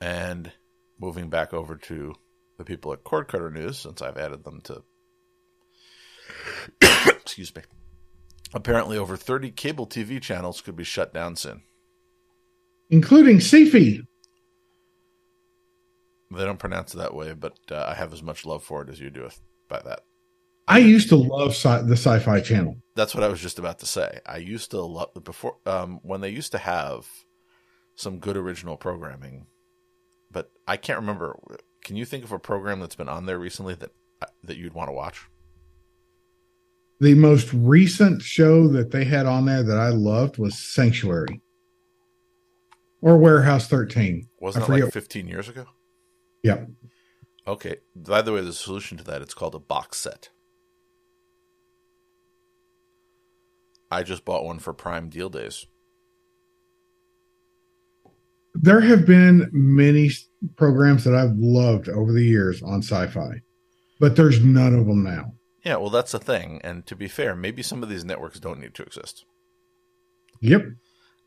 And moving back over to the people at Cord Cutter News, since I've added them to. Excuse me. Apparently, over 30 cable TV channels could be shut down soon. Including Syfy. They don't pronounce it that way, but uh, I have as much love for it as you do by that. I used to love sci- the Sci-Fi Channel. That's what I was just about to say. I used to love before um, when they used to have some good original programming, but I can't remember. Can you think of a program that's been on there recently that uh, that you'd want to watch? The most recent show that they had on there that I loved was Sanctuary or Warehouse 13. Wasn't I it like 15 years ago? Yep. Okay. By the way, the solution to that it's called a box set. I just bought one for Prime Deal Days. There have been many programs that I've loved over the years on Sci-Fi, but there's none of them now. Yeah, well, that's the thing. And to be fair, maybe some of these networks don't need to exist. Yep.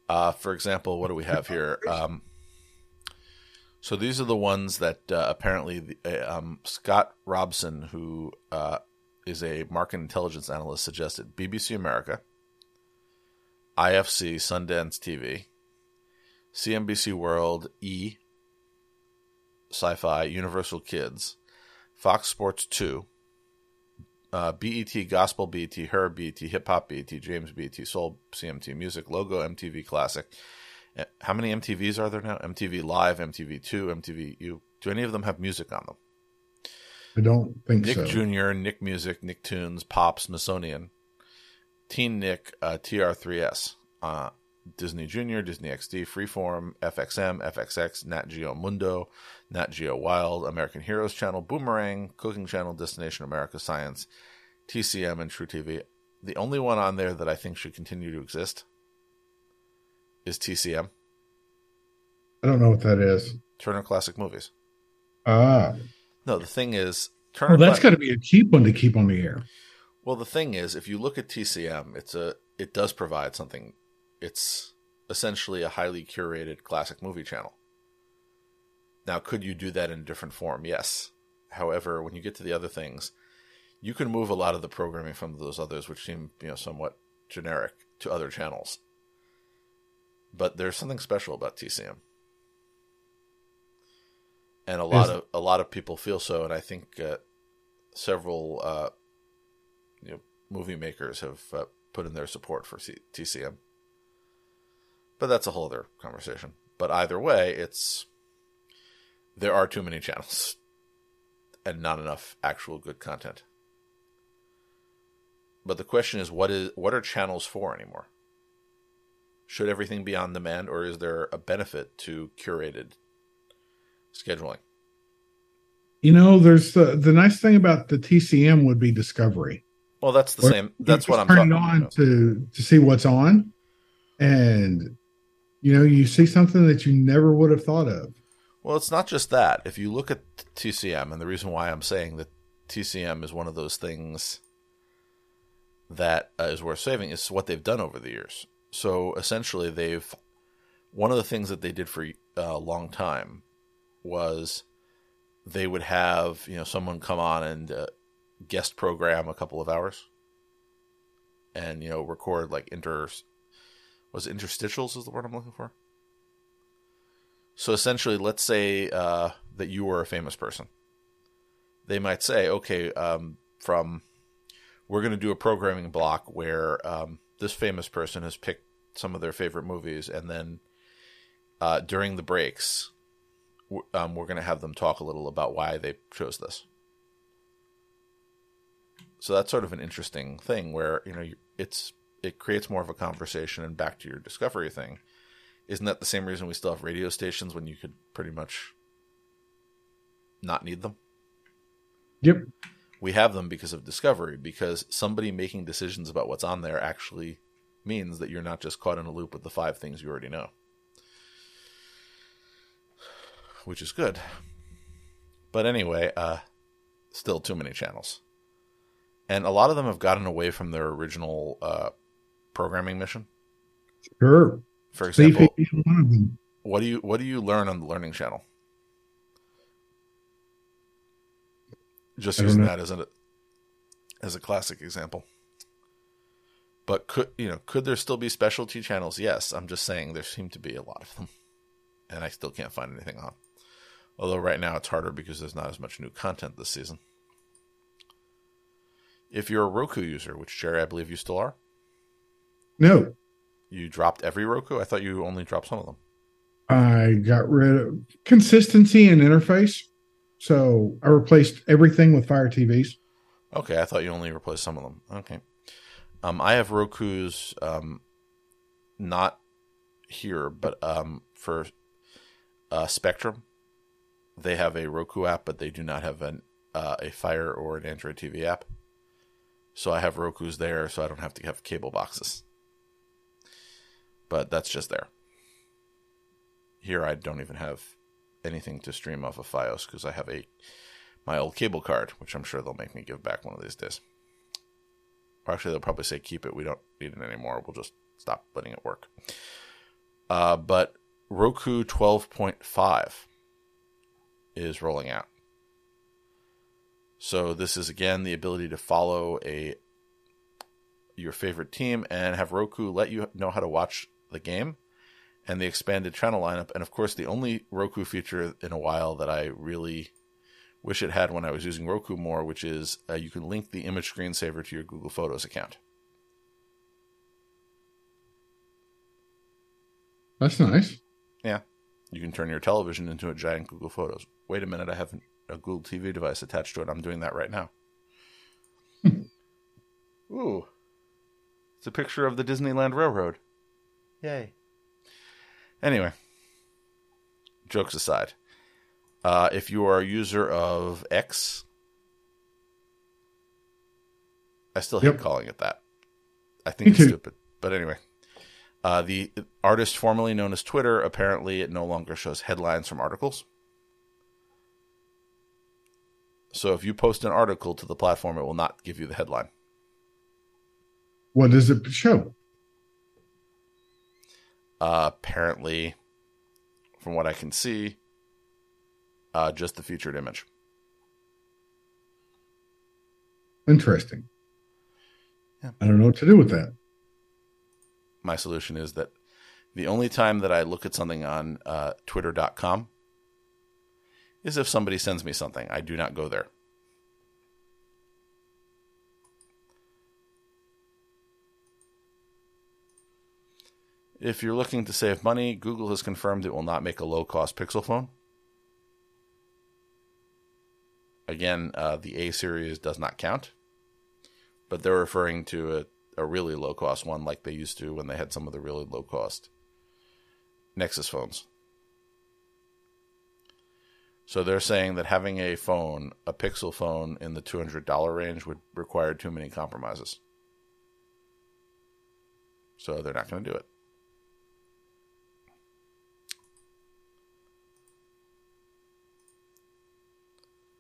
Uh, for example, what do we have here? Um, so these are the ones that uh, apparently uh, um, Scott Robson, who uh, is a market intelligence analyst, suggested BBC America, IFC, Sundance TV, CNBC World, E, Sci Fi, Universal Kids, Fox Sports 2, uh, BET Gospel, BET Her, BET Hip Hop, BET James, BET Soul, CMT Music, Logo, MTV Classic. Uh, How many MTVs are there now? MTV Live, MTV Two, MTV U. Do any of them have music on them? I don't think so. Nick so. Jr., Nick Music, Nick Tunes, Pop, Smithsonian, Teen Nick, uh, TR3S, uh, Disney Jr., Disney XD, Freeform, FXM, FXX, Nat Geo Mundo, Nat Geo Wild, American Heroes Channel, Boomerang, Cooking Channel, Destination America Science, TCM, and truTV. The only one on there that I think should continue to exist is TCM, I don't know what that is. Turner Classic Movies. Ah, No, the thing is, Turner. well, that's Cla- got to be a cheap one to keep on the air. Well, the thing is, if you look at TCM, it's a it does provide something. It's essentially a highly curated classic movie channel. Now, could you do that in a different form? Yes. However, when you get to the other things, you can move a lot of the programming from those others, which seem you know somewhat generic, to other channels. But there's something special about TCM, and a lot Is- of a lot of people feel so, and I think uh, several uh, you know, movie makers have uh, put in their support for C- TCM. But that's a whole other conversation. But either way, it's there are too many channels and not enough actual good content. But the question is, what is what are channels for anymore? Should everything be on demand, or is there a benefit to curated scheduling? You know, there's the the nice thing about the TCM would be discovery. Well, that's the same. That's what I'm just turn talking on about. to to see what's on, and you know you see something that you never would have thought of. Well, it's not just that. If you look at TCM, and the reason why I'm saying that TCM is one of those things that uh, is worth saving is what they've done over the years. So essentially, they've one of the things that they did for a long time was they would have you know someone come on and uh, guest program a couple of hours, and you know record like inter was it interstitials is the word I'm looking for. So essentially, let's say uh, that you were a famous person. They might say, okay, um, from we're going to do a programming block where um, this famous person has picked some of their favorite movies, and then uh, during the breaks, um, we're going to have them talk a little about why they chose this. So that's sort of an interesting thing where you know it's it creates more of a conversation. And back to your discovery thing, isn't that the same reason we still have radio stations when you could pretty much not need them? Yep. We have them because of discovery, because somebody making decisions about what's on there actually means that you're not just caught in a loop with the five things you already know. Which is good. But anyway, uh still too many channels. And a lot of them have gotten away from their original uh programming mission. Sure. For example, if he's one of them. what do you what do you learn on the learning channel? Just using that as a as a classic example. But could you know could there still be specialty channels? Yes, I'm just saying there seem to be a lot of them, and I still can't find anything on. Although right now it's harder because there's not as much new content this season. If you're a Roku user, which Jerry, I believe you still are, No, you dropped every Roku. I thought you only dropped some of them. I got rid of consistency and interface. So I replaced everything with Fire TVs. Okay, I thought you only replaced some of them. Okay. Um, I have Roku's um, not here, but um, for uh, Spectrum, they have a Roku app, but they do not have an uh, a Fire or an Android TV app. So I have Roku's there, so I don't have to have cable boxes. But that's just there. Here, I don't even have anything to stream off of FiOS because I have a my old cable card, which I'm sure they'll make me give back one of these days. Or actually, they'll probably say keep it. We don't need it anymore. We'll just stop letting it work. Uh, but Roku 12.5 is rolling out. So this is again the ability to follow a your favorite team and have Roku let you know how to watch the game and the expanded channel lineup. And of course, the only Roku feature in a while that I really wish it had when I was using Roku more, which is uh, you can link the image screensaver to your Google Photos account. That's nice. Yeah. You can turn your television into a giant Google Photos. Wait a minute, I have a Google TV device attached to it. I'm doing that right now. Ooh. It's a picture of the Disneyland Railroad. Yay. Anyway, jokes aside, uh, if you are a user of X, I still hate Yep. calling it that. I think Me it's too. stupid. But anyway, uh, the artist formerly known as Twitter, apparently it no longer shows headlines from articles. So if you post an article to the platform, it will not give you the headline. What does it show? Uh, apparently, from what I can see, uh, just the featured image. Interesting. Yeah. I don't know what to do with that. My solution is that the only time that I look at something on uh, Twitter.com is if somebody sends me something. I do not go there. If you're looking to save money, Google has confirmed it will not make a low cost Pixel phone. Again, uh, the A series does not count, but they're referring to a, a really low cost one like they used to when they had some of the really low cost Nexus phones. So they're saying that having a phone, a Pixel phone in the $200 range would require too many compromises. So they're not going to do it.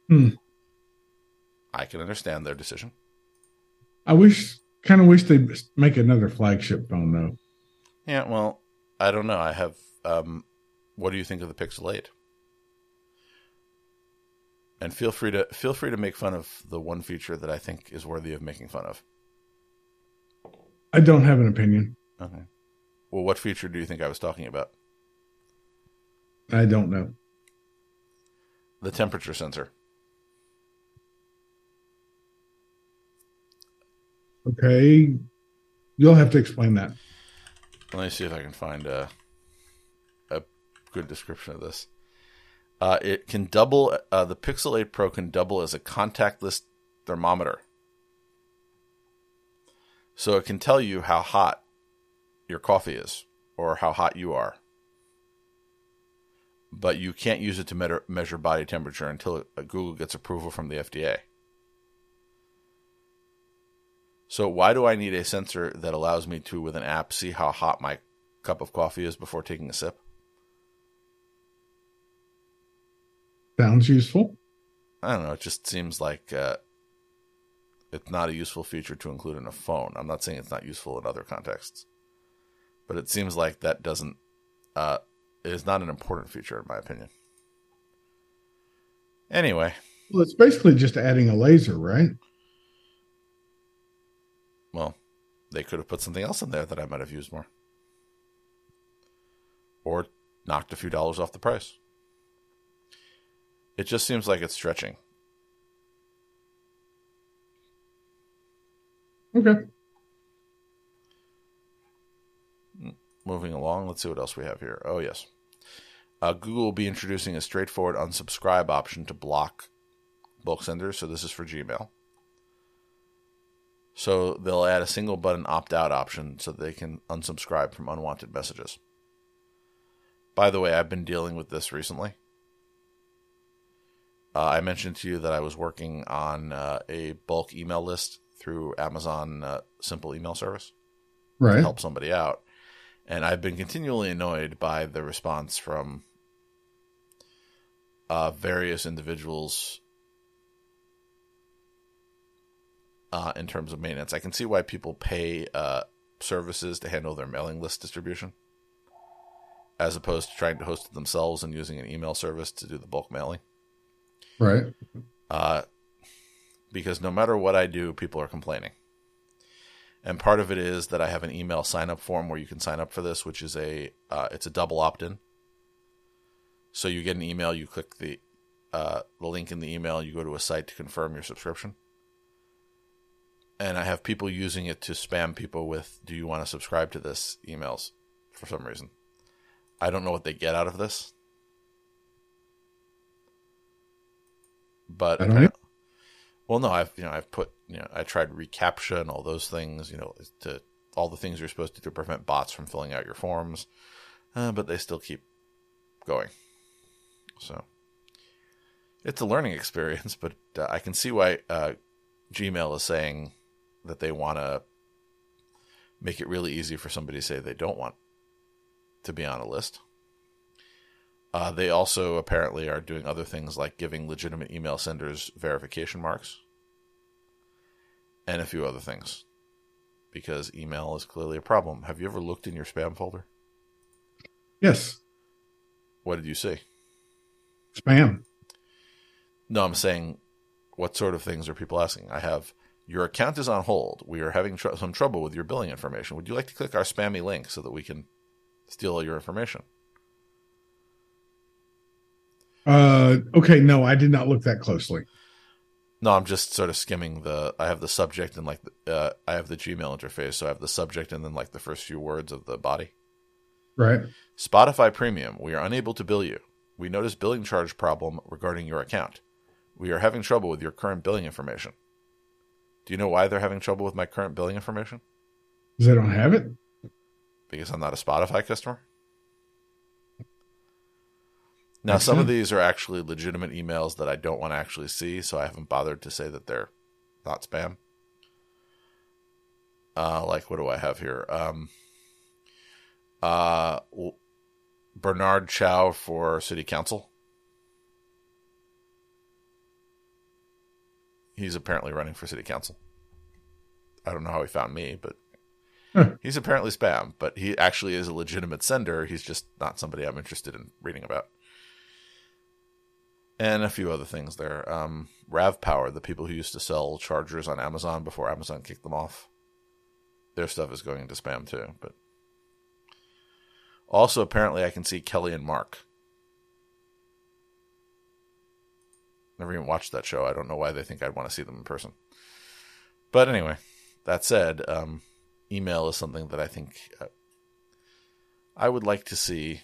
Hmm. I can understand their decision. I wish, kind of wish they'd make another flagship phone though. Yeah, well, I don't know. I have. Um, what do you think of the Pixel Eight? And feel free to feel free to make fun of the one feature that I think is worthy of making fun of. I don't have an opinion. Okay. Well, what feature do you think I was talking about? I don't know. The temperature sensor. Okay. You'll have to explain that. Let me see if I can find a a good description of this. Uh, it can double. Uh, the Pixel 8 Pro can double as a contactless thermometer, so it can tell you how hot your coffee is or how hot you are. But you can't use it to measure, body temperature until Google gets approval from the FDA. So why do I need a sensor that allows me to, with an app, see how hot my cup of coffee is before taking a sip? Sounds useful. I don't know. It just seems like uh, it's not a useful feature to include in a phone. I'm not saying it's not useful in other contexts, but it seems like that doesn't. Uh, it is not an important feature, in my opinion. Anyway, Well, it's basically just adding a laser, right? Well, they could have put something else in there that I might have used more, or knocked a few dollars off the price. It just seems like it's stretching. Okay. moving along, let's see what else we have here. Oh, yes. Uh, Google will be introducing a straightforward unsubscribe option to block bulk senders. So this is for Gmail. So they'll add a single button opt out option so they can unsubscribe from unwanted messages. By the way, I've been dealing with this recently. Uh, I mentioned to you that I was working on uh, a bulk email list through Amazon uh, Simple Email Service to Right. help somebody out. And I've been continually annoyed by the response from uh, various individuals uh, in terms of maintenance. I can see why people pay uh, services to handle their mailing list distribution, as opposed to trying to host it themselves and using an email service to do the bulk mailing. Right. Uh, because no matter what I do, people are complaining. And part of it is that I have an email sign up form where you can sign up for this, which is a uh, it's a double opt in. So you get an email, you click the uh, the link in the email, you go to a site to confirm your subscription. And I have people using it to spam people with, "Do you want to subscribe to this?" emails for some reason. I don't know what they get out of this, but I well, no, I've you know I've put you know I tried reCAPTCHA and all those things, you know, to all the things you're supposed to do to prevent bots from filling out your forms, uh, but they still keep going. So it's a learning experience, but uh, I can see why uh, Gmail is saying that they want to make it really easy for somebody to say they don't want to be on a list. Uh, they also apparently are doing other things like giving legitimate email senders verification marks and a few other things because email is clearly a problem. Have you ever looked in your spam folder? Yes. What did you see? Spam. No, I'm saying what sort of things are people asking? I have your account is on hold. We are having tr- some trouble with your billing information. Would you like to click our spammy link so that we can steal all your information? Uh, okay. No, I did not look that closely. No, I'm just sort of skimming the. I have the subject and like the, uh, I have the Gmail interface, so I have the subject and then like the first few words of the body. Right. Spotify Premium. We are unable to bill you. We notice billing charge problem regarding your account. We are having trouble with your current billing information. Do you know why they're having trouble with my current billing information? Because I don't have it. Because I'm not a Spotify customer. Now, Makes some of these are actually legitimate emails that I don't want to actually see, so I haven't bothered to say that they're not spam. Uh, like, what do I have here? Um, uh, Bernard Chow for City Council. He's apparently running for City Council. I don't know how he found me, but Huh. he's apparently spam. But he actually is a legitimate sender. He's just not somebody I'm interested in reading about and a few other things there. Um, RAVPower, the people who used to sell chargers on Amazon before Amazon kicked them off, their stuff is going into spam too. But also, apparently, I can see Kelly and Mark. Never even watched that show. I don't know why they think I'd want to see them in person. But anyway, that said, um, email is something that I think uh, I would like to see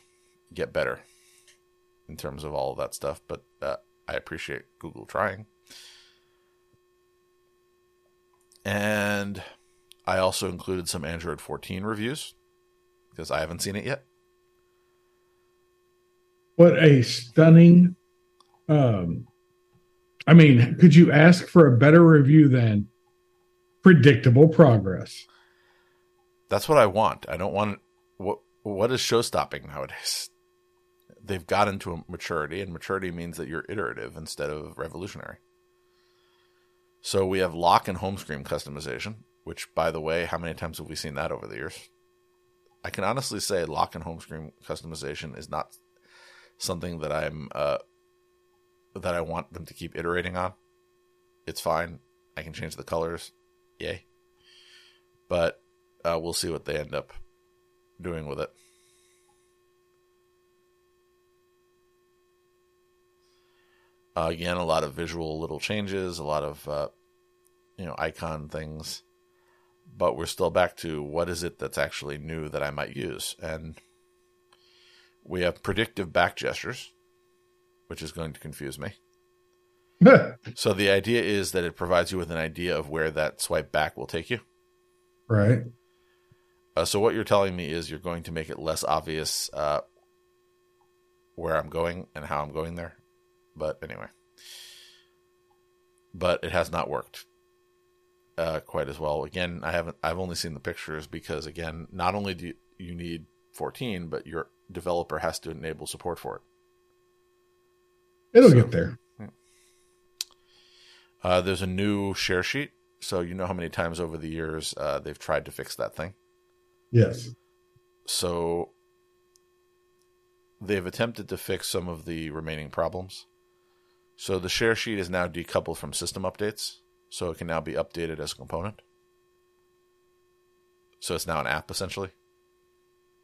get better in terms of all of that stuff, but uh, I appreciate Google trying. And I also included some Android 14 reviews because I haven't seen it yet. What a stunning. Um, I mean, could you ask for a better review than predictable progress? That's what I want. I don't want what what is show stopping nowadays. They've gotten to a maturity, and maturity means that you're iterative instead of revolutionary. So we have lock and home screen customization, which, by the way, how many times have we seen that over the years? I can honestly say lock and home screen customization is not something that I'm uh, that I want them to keep iterating on. It's fine. I can change the colors. Yay. But uh, we'll see what they end up doing with it. Uh, again, a lot of visual little changes, a lot of uh, you know icon things, but we're still back to what is it that's actually new that I might use, and we have predictive back gestures, which is going to confuse me. So the idea is that it provides you with an idea of where that swipe back will take you. right. Uh, so what you're telling me is you're going to make it less obvious uh, where I'm going and how I'm going there. But anyway, but it has not worked uh, quite as well. Again, I haven't. I've only seen the pictures because again, not only do you, you need 14, but your developer has to enable support for it. It'll So- get there. Uh, there's a new share sheet So you know how many times over the years uh, they've tried to fix that thing. Yes. So they've attempted to fix some of the remaining problems. So the share sheet is now decoupled from system updates, so it can now be updated as a component. So it's now an app essentially.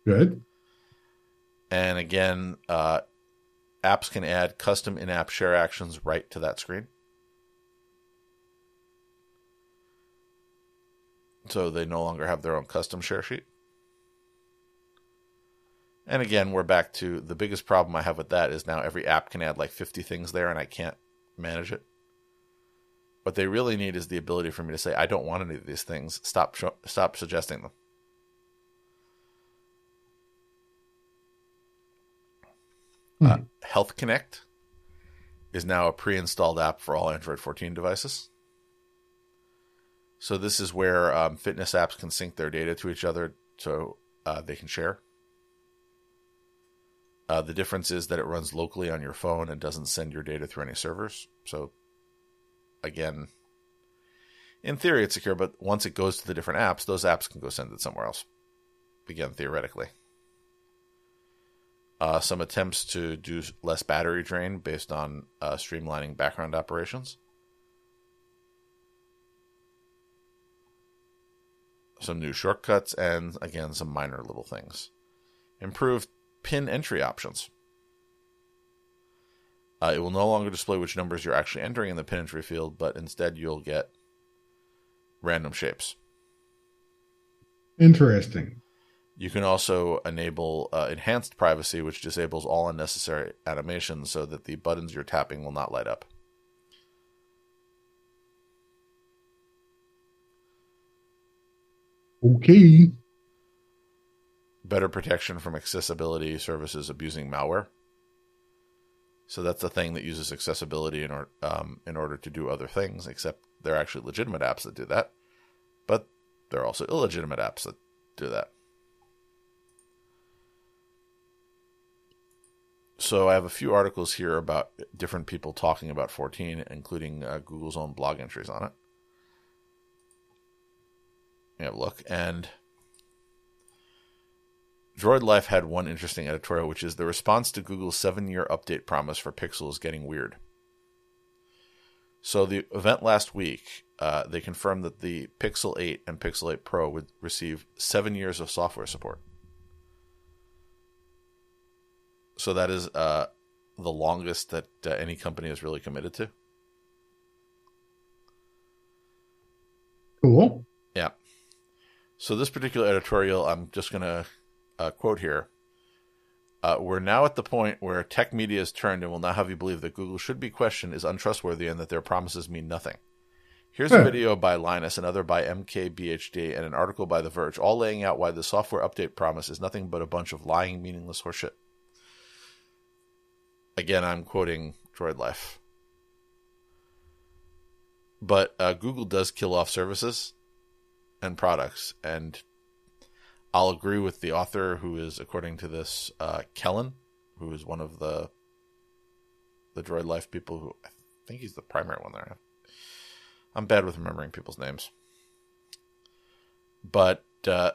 Good. And again, uh, apps can add custom in app share actions right to that screen. So they no longer have their own custom share sheet. And again, we're back to the biggest problem I have with that is now every app can add like 50 things there and I can't manage it. What they really need is the ability for me to say, I don't want any of these things. Stop, sh- stop suggesting them. Uh, Health Connect is now a pre-installed app for all Android 14 devices. So this is where um, fitness apps can sync their data to each other so uh, they can share. Uh, the difference is that it runs locally on your phone and doesn't send your data through any servers. So, again, in theory, it's secure, but once it goes to the different apps, those apps can go send it somewhere else. Again, theoretically. Uh, some attempts to do less battery drain based on uh, streamlining background operations. Some new shortcuts, and again, some minor little things. Improved pin entry options. Uh, it will no longer display which numbers you're actually entering in the pin entry field, but instead you'll get random shapes. Interesting. You can also enable uh, enhanced privacy, which disables all unnecessary animations so that the buttons you're tapping will not light up. Okay. Better protection from accessibility services abusing malware. So that's the thing that uses accessibility in, or, um, in order to do other things, except they're actually legitimate apps that do that. But there are also illegitimate apps that do that. So I have a few articles here about different people talking about 14, including uh, Google's own blog entries on it. Yeah, look, and Droid Life had one interesting editorial, which is the response to Google's seven-year update promise for Pixel is getting weird. So the event last week, uh, they confirmed that the Pixel 8 and Pixel 8 Pro would receive seven years of software support. So that is uh, the longest that uh, any company is really committed to. Cool. Yeah. So this particular editorial, I'm just going to uh, quote here. Uh, we're now at the point where tech media has turned and will now have you believe that Google should be questioned is untrustworthy and that their promises mean nothing. Here's a video by Linus, another by MKBHD, and an article by The Verge, all laying out why the software update promise is nothing but a bunch of lying, meaningless horseshit. Again, I'm quoting Droid Life. But uh, Google does kill off services and products, and I'll agree with the author, who is, according to this, uh, Kellen, who is one of the the Droid Life people. Who I think he's the primary one there. I'm bad with remembering people's names, but uh,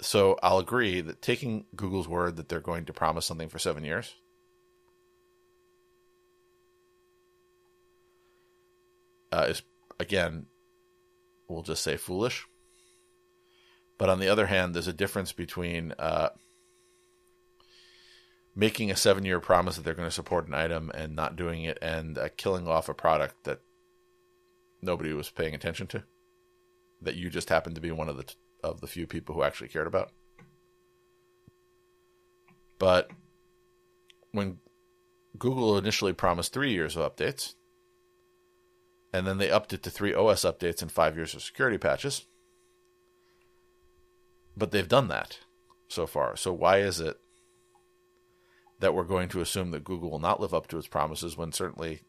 so I'll agree that taking Google's word that they're going to promise something for seven years. Uh, is again, we'll just say foolish. But on the other hand, there's a difference between uh, making a seven year promise that they're going to support an item and not doing it and uh, killing off a product that nobody was paying attention to that you just happened to be one of the of the few people who actually cared about but when Google initially promised 3 years of updates and then they upped it to 3 OS updates and 5 years of security patches but they've done that so far. So why is it that we're going to assume that Google will not live up to its promises when certainly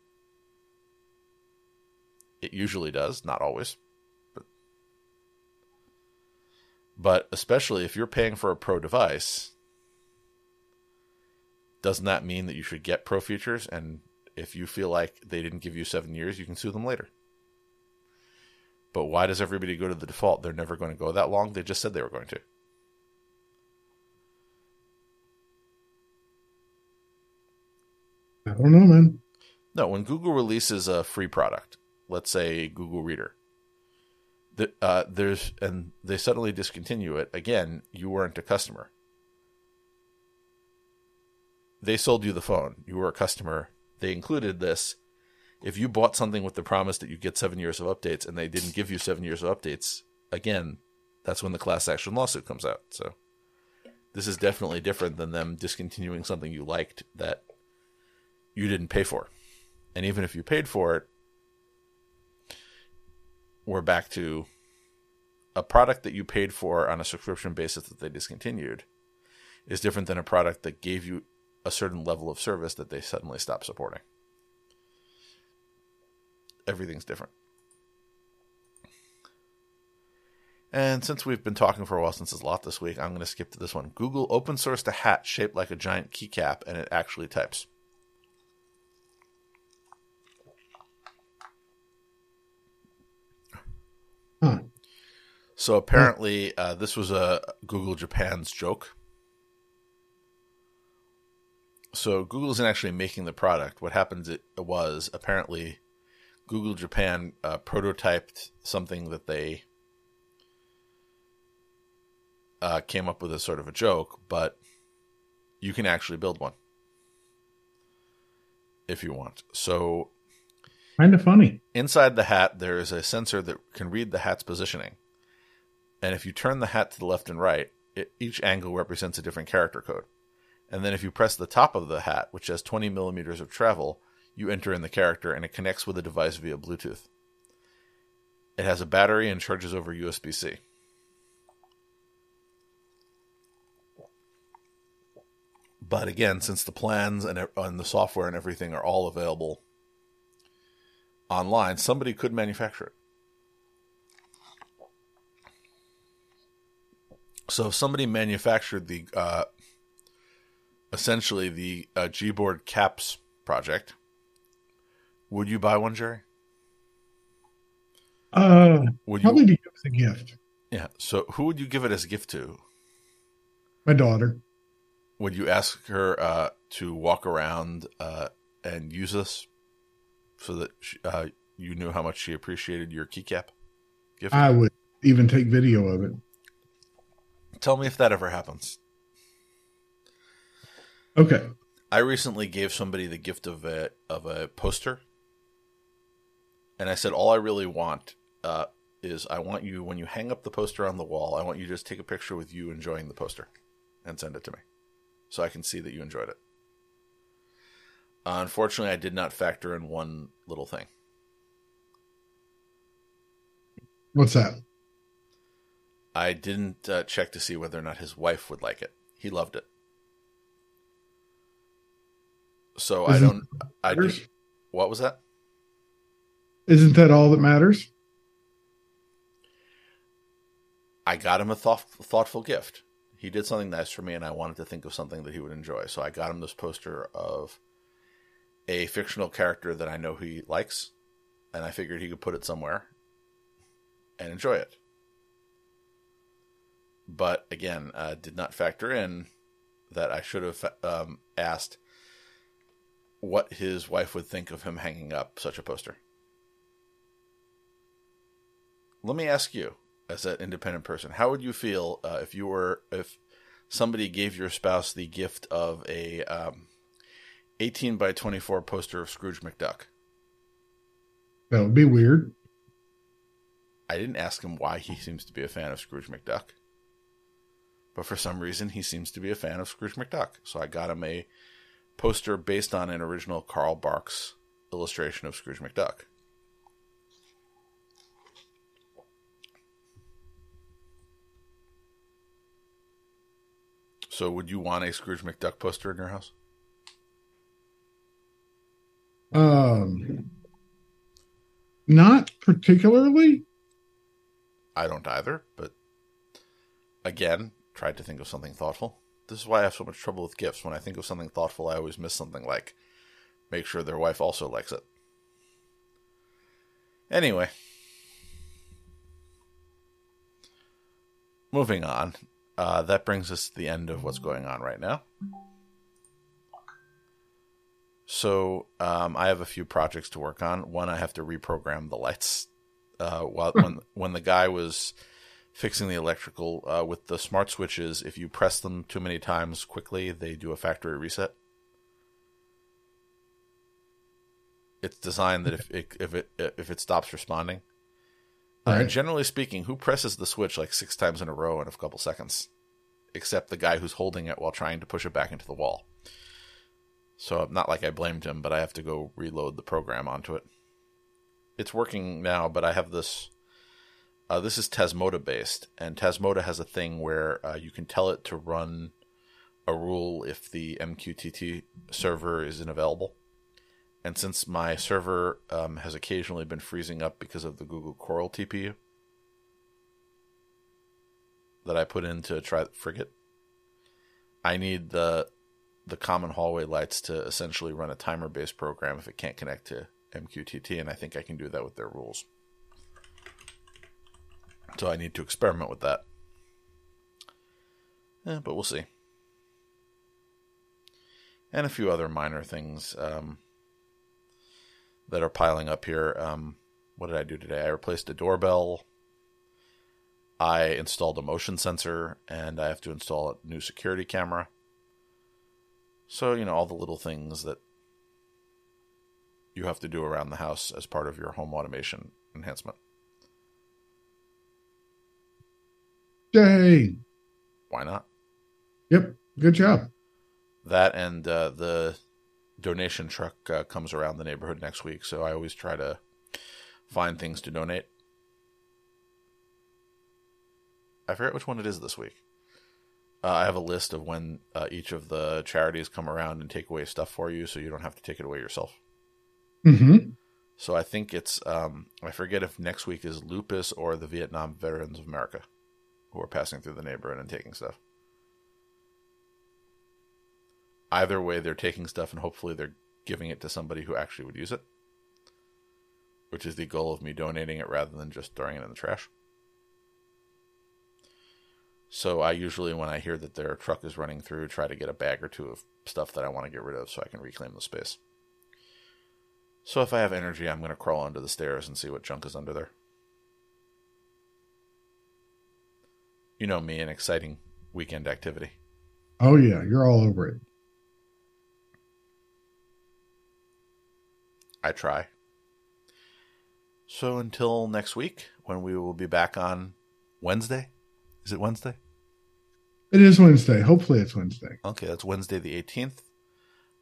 it usually does, not always. But but especially if you're paying for a pro device, doesn't that mean that you should get pro features and if you feel like they didn't give you 7 years, you can sue them later. But why does everybody go to the default? They're never going to go that long. They just said they were going to. I don't know, man. No, when Google releases a free product, let's say Google Reader, the, uh, there's and they suddenly discontinue it again. You weren't a customer. They sold you the phone. You were a customer. They included this. If you bought something with the promise that you get seven years of updates and they didn't give you seven years of updates, again, that's when the class action lawsuit comes out. So this is definitely different than them discontinuing something you liked that you didn't pay for. And even if you paid for it, we're back to a product that you paid for on a subscription basis that they discontinued is different than a product that gave you a certain level of service that they suddenly stop supporting. Everything's different. And since we've been talking for a while since it's a lot this week, I'm going to skip to this one. Google open sourced a hat shaped like a giant keycap and it actually types. Huh. So apparently, uh, this was a Google Japan's joke. So Google isn't actually making the product. What happens it was apparently Google Japan uh, prototyped something that they uh, came up with as sort of a joke, but you can actually build one if you want. So Kind of funny. Inside the hat, there is a sensor that can read the hat's positioning. And if you turn the hat to the left and right, it, each angle represents a different character code. And then if you press the top of the hat, which has 20 millimeters of travel, you enter in the character and it connects with the device via Bluetooth. It has a battery and charges over USB C. But again, since the plans and, and the software and everything are all available online, somebody could manufacture it. So if somebody manufactured the uh, essentially the uh, Gboard Caps project, would you buy one, Jerry? Uh, Would you? probably to give as a gift. Yeah. So who would you give it as a gift to? My daughter. Would you ask her uh, to walk around uh, and use this so that she, uh, you knew how much she appreciated your keycap gift? I would even take video of it. Tell me if that ever happens. Okay. I recently gave somebody the gift of a of a poster, and I said all I really want uh, is I want you when you hang up the poster on the wall, I want you to just take a picture with you enjoying the poster, and send it to me, so I can see that you enjoyed it. Uh, unfortunately, I did not factor in one little thing. What's that? I didn't uh, check to see whether or not his wife would like it. He loved it. So I Isn't don't. I matters? what was that? Isn't that all that matters? I got him a thought, thoughtful gift. He did something nice for me, and I wanted to think of something that he would enjoy. So I got him this poster of a fictional character that I know he likes, and I figured he could put it somewhere and enjoy it. But again, uh, did not factor in that I should have um, asked what his wife would think of him hanging up such a poster. Let me ask you, as an independent person, how would you feel uh, if you were if somebody gave your spouse the gift of a um, 18 by 24 poster of Scrooge McDuck? That would be weird. I didn't ask him why he seems to be a fan of Scrooge McDuck. But for some reason, he seems to be a fan of Scrooge McDuck. So I got him a poster based on an original Carl Barks illustration of Scrooge McDuck. So would you want a Scrooge McDuck poster in your house? Um, not particularly. I don't either, but again, tried to think of something thoughtful this is why I have so much trouble with gifts. When I think of something thoughtful, I always miss something like make sure their wife also likes it. Anyway, moving on. Uh, that brings us to the end of what's going on right now. So um, I have a few projects to work on. One, I have to reprogram the lights. Uh, while when when the guy was fixing the electrical uh, with the smart switches, if you press them too many times quickly, they do a factory reset. It's designed that if it, if it if it stops responding, uh, generally speaking, who presses the switch like six times in a row in a couple seconds, except the guy who's holding it while trying to push it back into the wall. So not like I blamed him, but I have to go reload the program onto it. It's working now, but I have this. Uh, this is Tasmota based, and Tasmota has a thing where uh, you can tell it to run a rule if the MQTT server isn't available. And since my server um, has occasionally been freezing up because of the Google Coral TPU that I put in to try Frigate, I need the the common hallway lights to essentially run a timer based program if it can't connect to MQTT, and I think I can do that with their rules. So I need to experiment with that. Eh, but we'll see. And a few other minor things um, that are piling up here. Um, what did I do today? I replaced a doorbell. I installed a motion sensor, and I have to install a new security camera. So, you know, all the little things that you have to do around the house as part of your home automation enhancement. Yay. Why not? Yep. Good job. That and uh, the donation truck uh, comes around the neighborhood next week, so I always try to find things to donate. I forget which one it is this week. Uh, I have a list of when uh, each of the charities come around and take away stuff for you, so you don't have to take it away yourself. Mm-hmm. So I think it's um, I forget if next week is Lupus or the Vietnam Veterans of America, who are passing through the neighborhood and taking stuff. Either way, they're taking stuff, and hopefully they're giving it to somebody who actually would use it, which is the goal of me donating it rather than just throwing it in the trash. So I usually, when I hear that their truck is running through, try to get a bag or two of stuff that I want to get rid of so I can reclaim the space. So if I have energy, I'm going to crawl under the stairs and see what junk is under there. You know me, an exciting weekend activity. Oh yeah, you're all over it. I try. So until next week, when we will be back on Wednesday. Is it Wednesday? It is Wednesday. Hopefully it's Wednesday. Okay, that's Wednesday the 18th.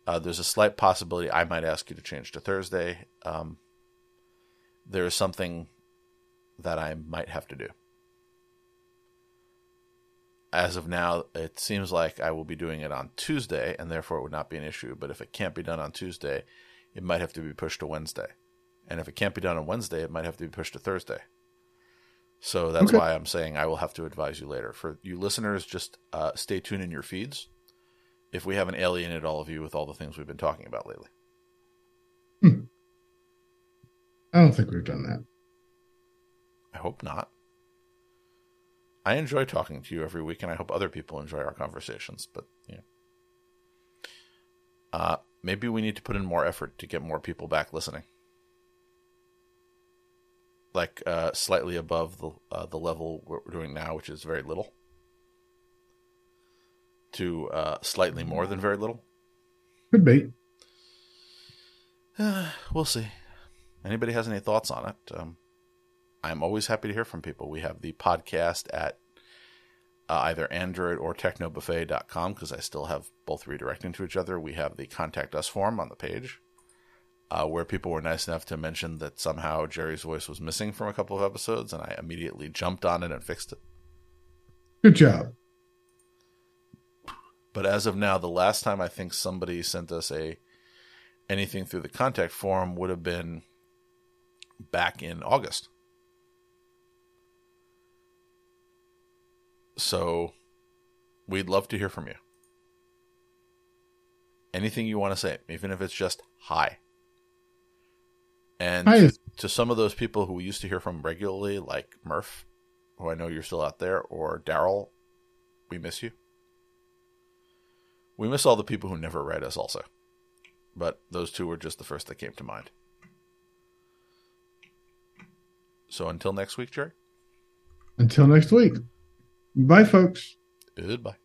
Uh, there's a slight possibility I might ask you to change to Thursday. Um, there is something that I might have to do. As of now, it seems like I will be doing it on Tuesday, and therefore it would not be an issue. But if it can't be done on Tuesday, it might have to be pushed to Wednesday. And if it can't be done on Wednesday, it might have to be pushed to Thursday. So that's Okay. why I'm saying I will have to advise you later. For you listeners, just uh, stay tuned in your feeds if we haven't alienated all of you with all the things we've been talking about lately. I don't think we've done that. I hope not. I enjoy talking to you every week, and I hope other people enjoy our conversations. But yeah, uh, maybe we need to put in more effort to get more people back listening, like uh, slightly above the uh, the level we're doing now, which is very little, to uh, slightly more than very little. Could be. we'll see. Anybody has any thoughts on it? Um, I'm always happy to hear from people. We have the podcast at uh, either Android or technobuffet.com because I still have both redirecting to each other. We have the contact us form on the page uh, where people were nice enough to mention that somehow Jerry's voice was missing from a couple of episodes, and I immediately jumped on it and fixed it. Good job. But as of now, the last time I think somebody sent us a anything through the contact form would have been back in August. So we'd love to hear from you. Anything you want to say, even if it's just hi. And Hi. to, some of those people who we used to hear from regularly, like Murph, who I know you're still out there, or Daryl, we miss you. We miss all the people who never write us, also. But those two were just the first that came to mind. So until next week, Jerry. Until next week. Bye, folks. Goodbye.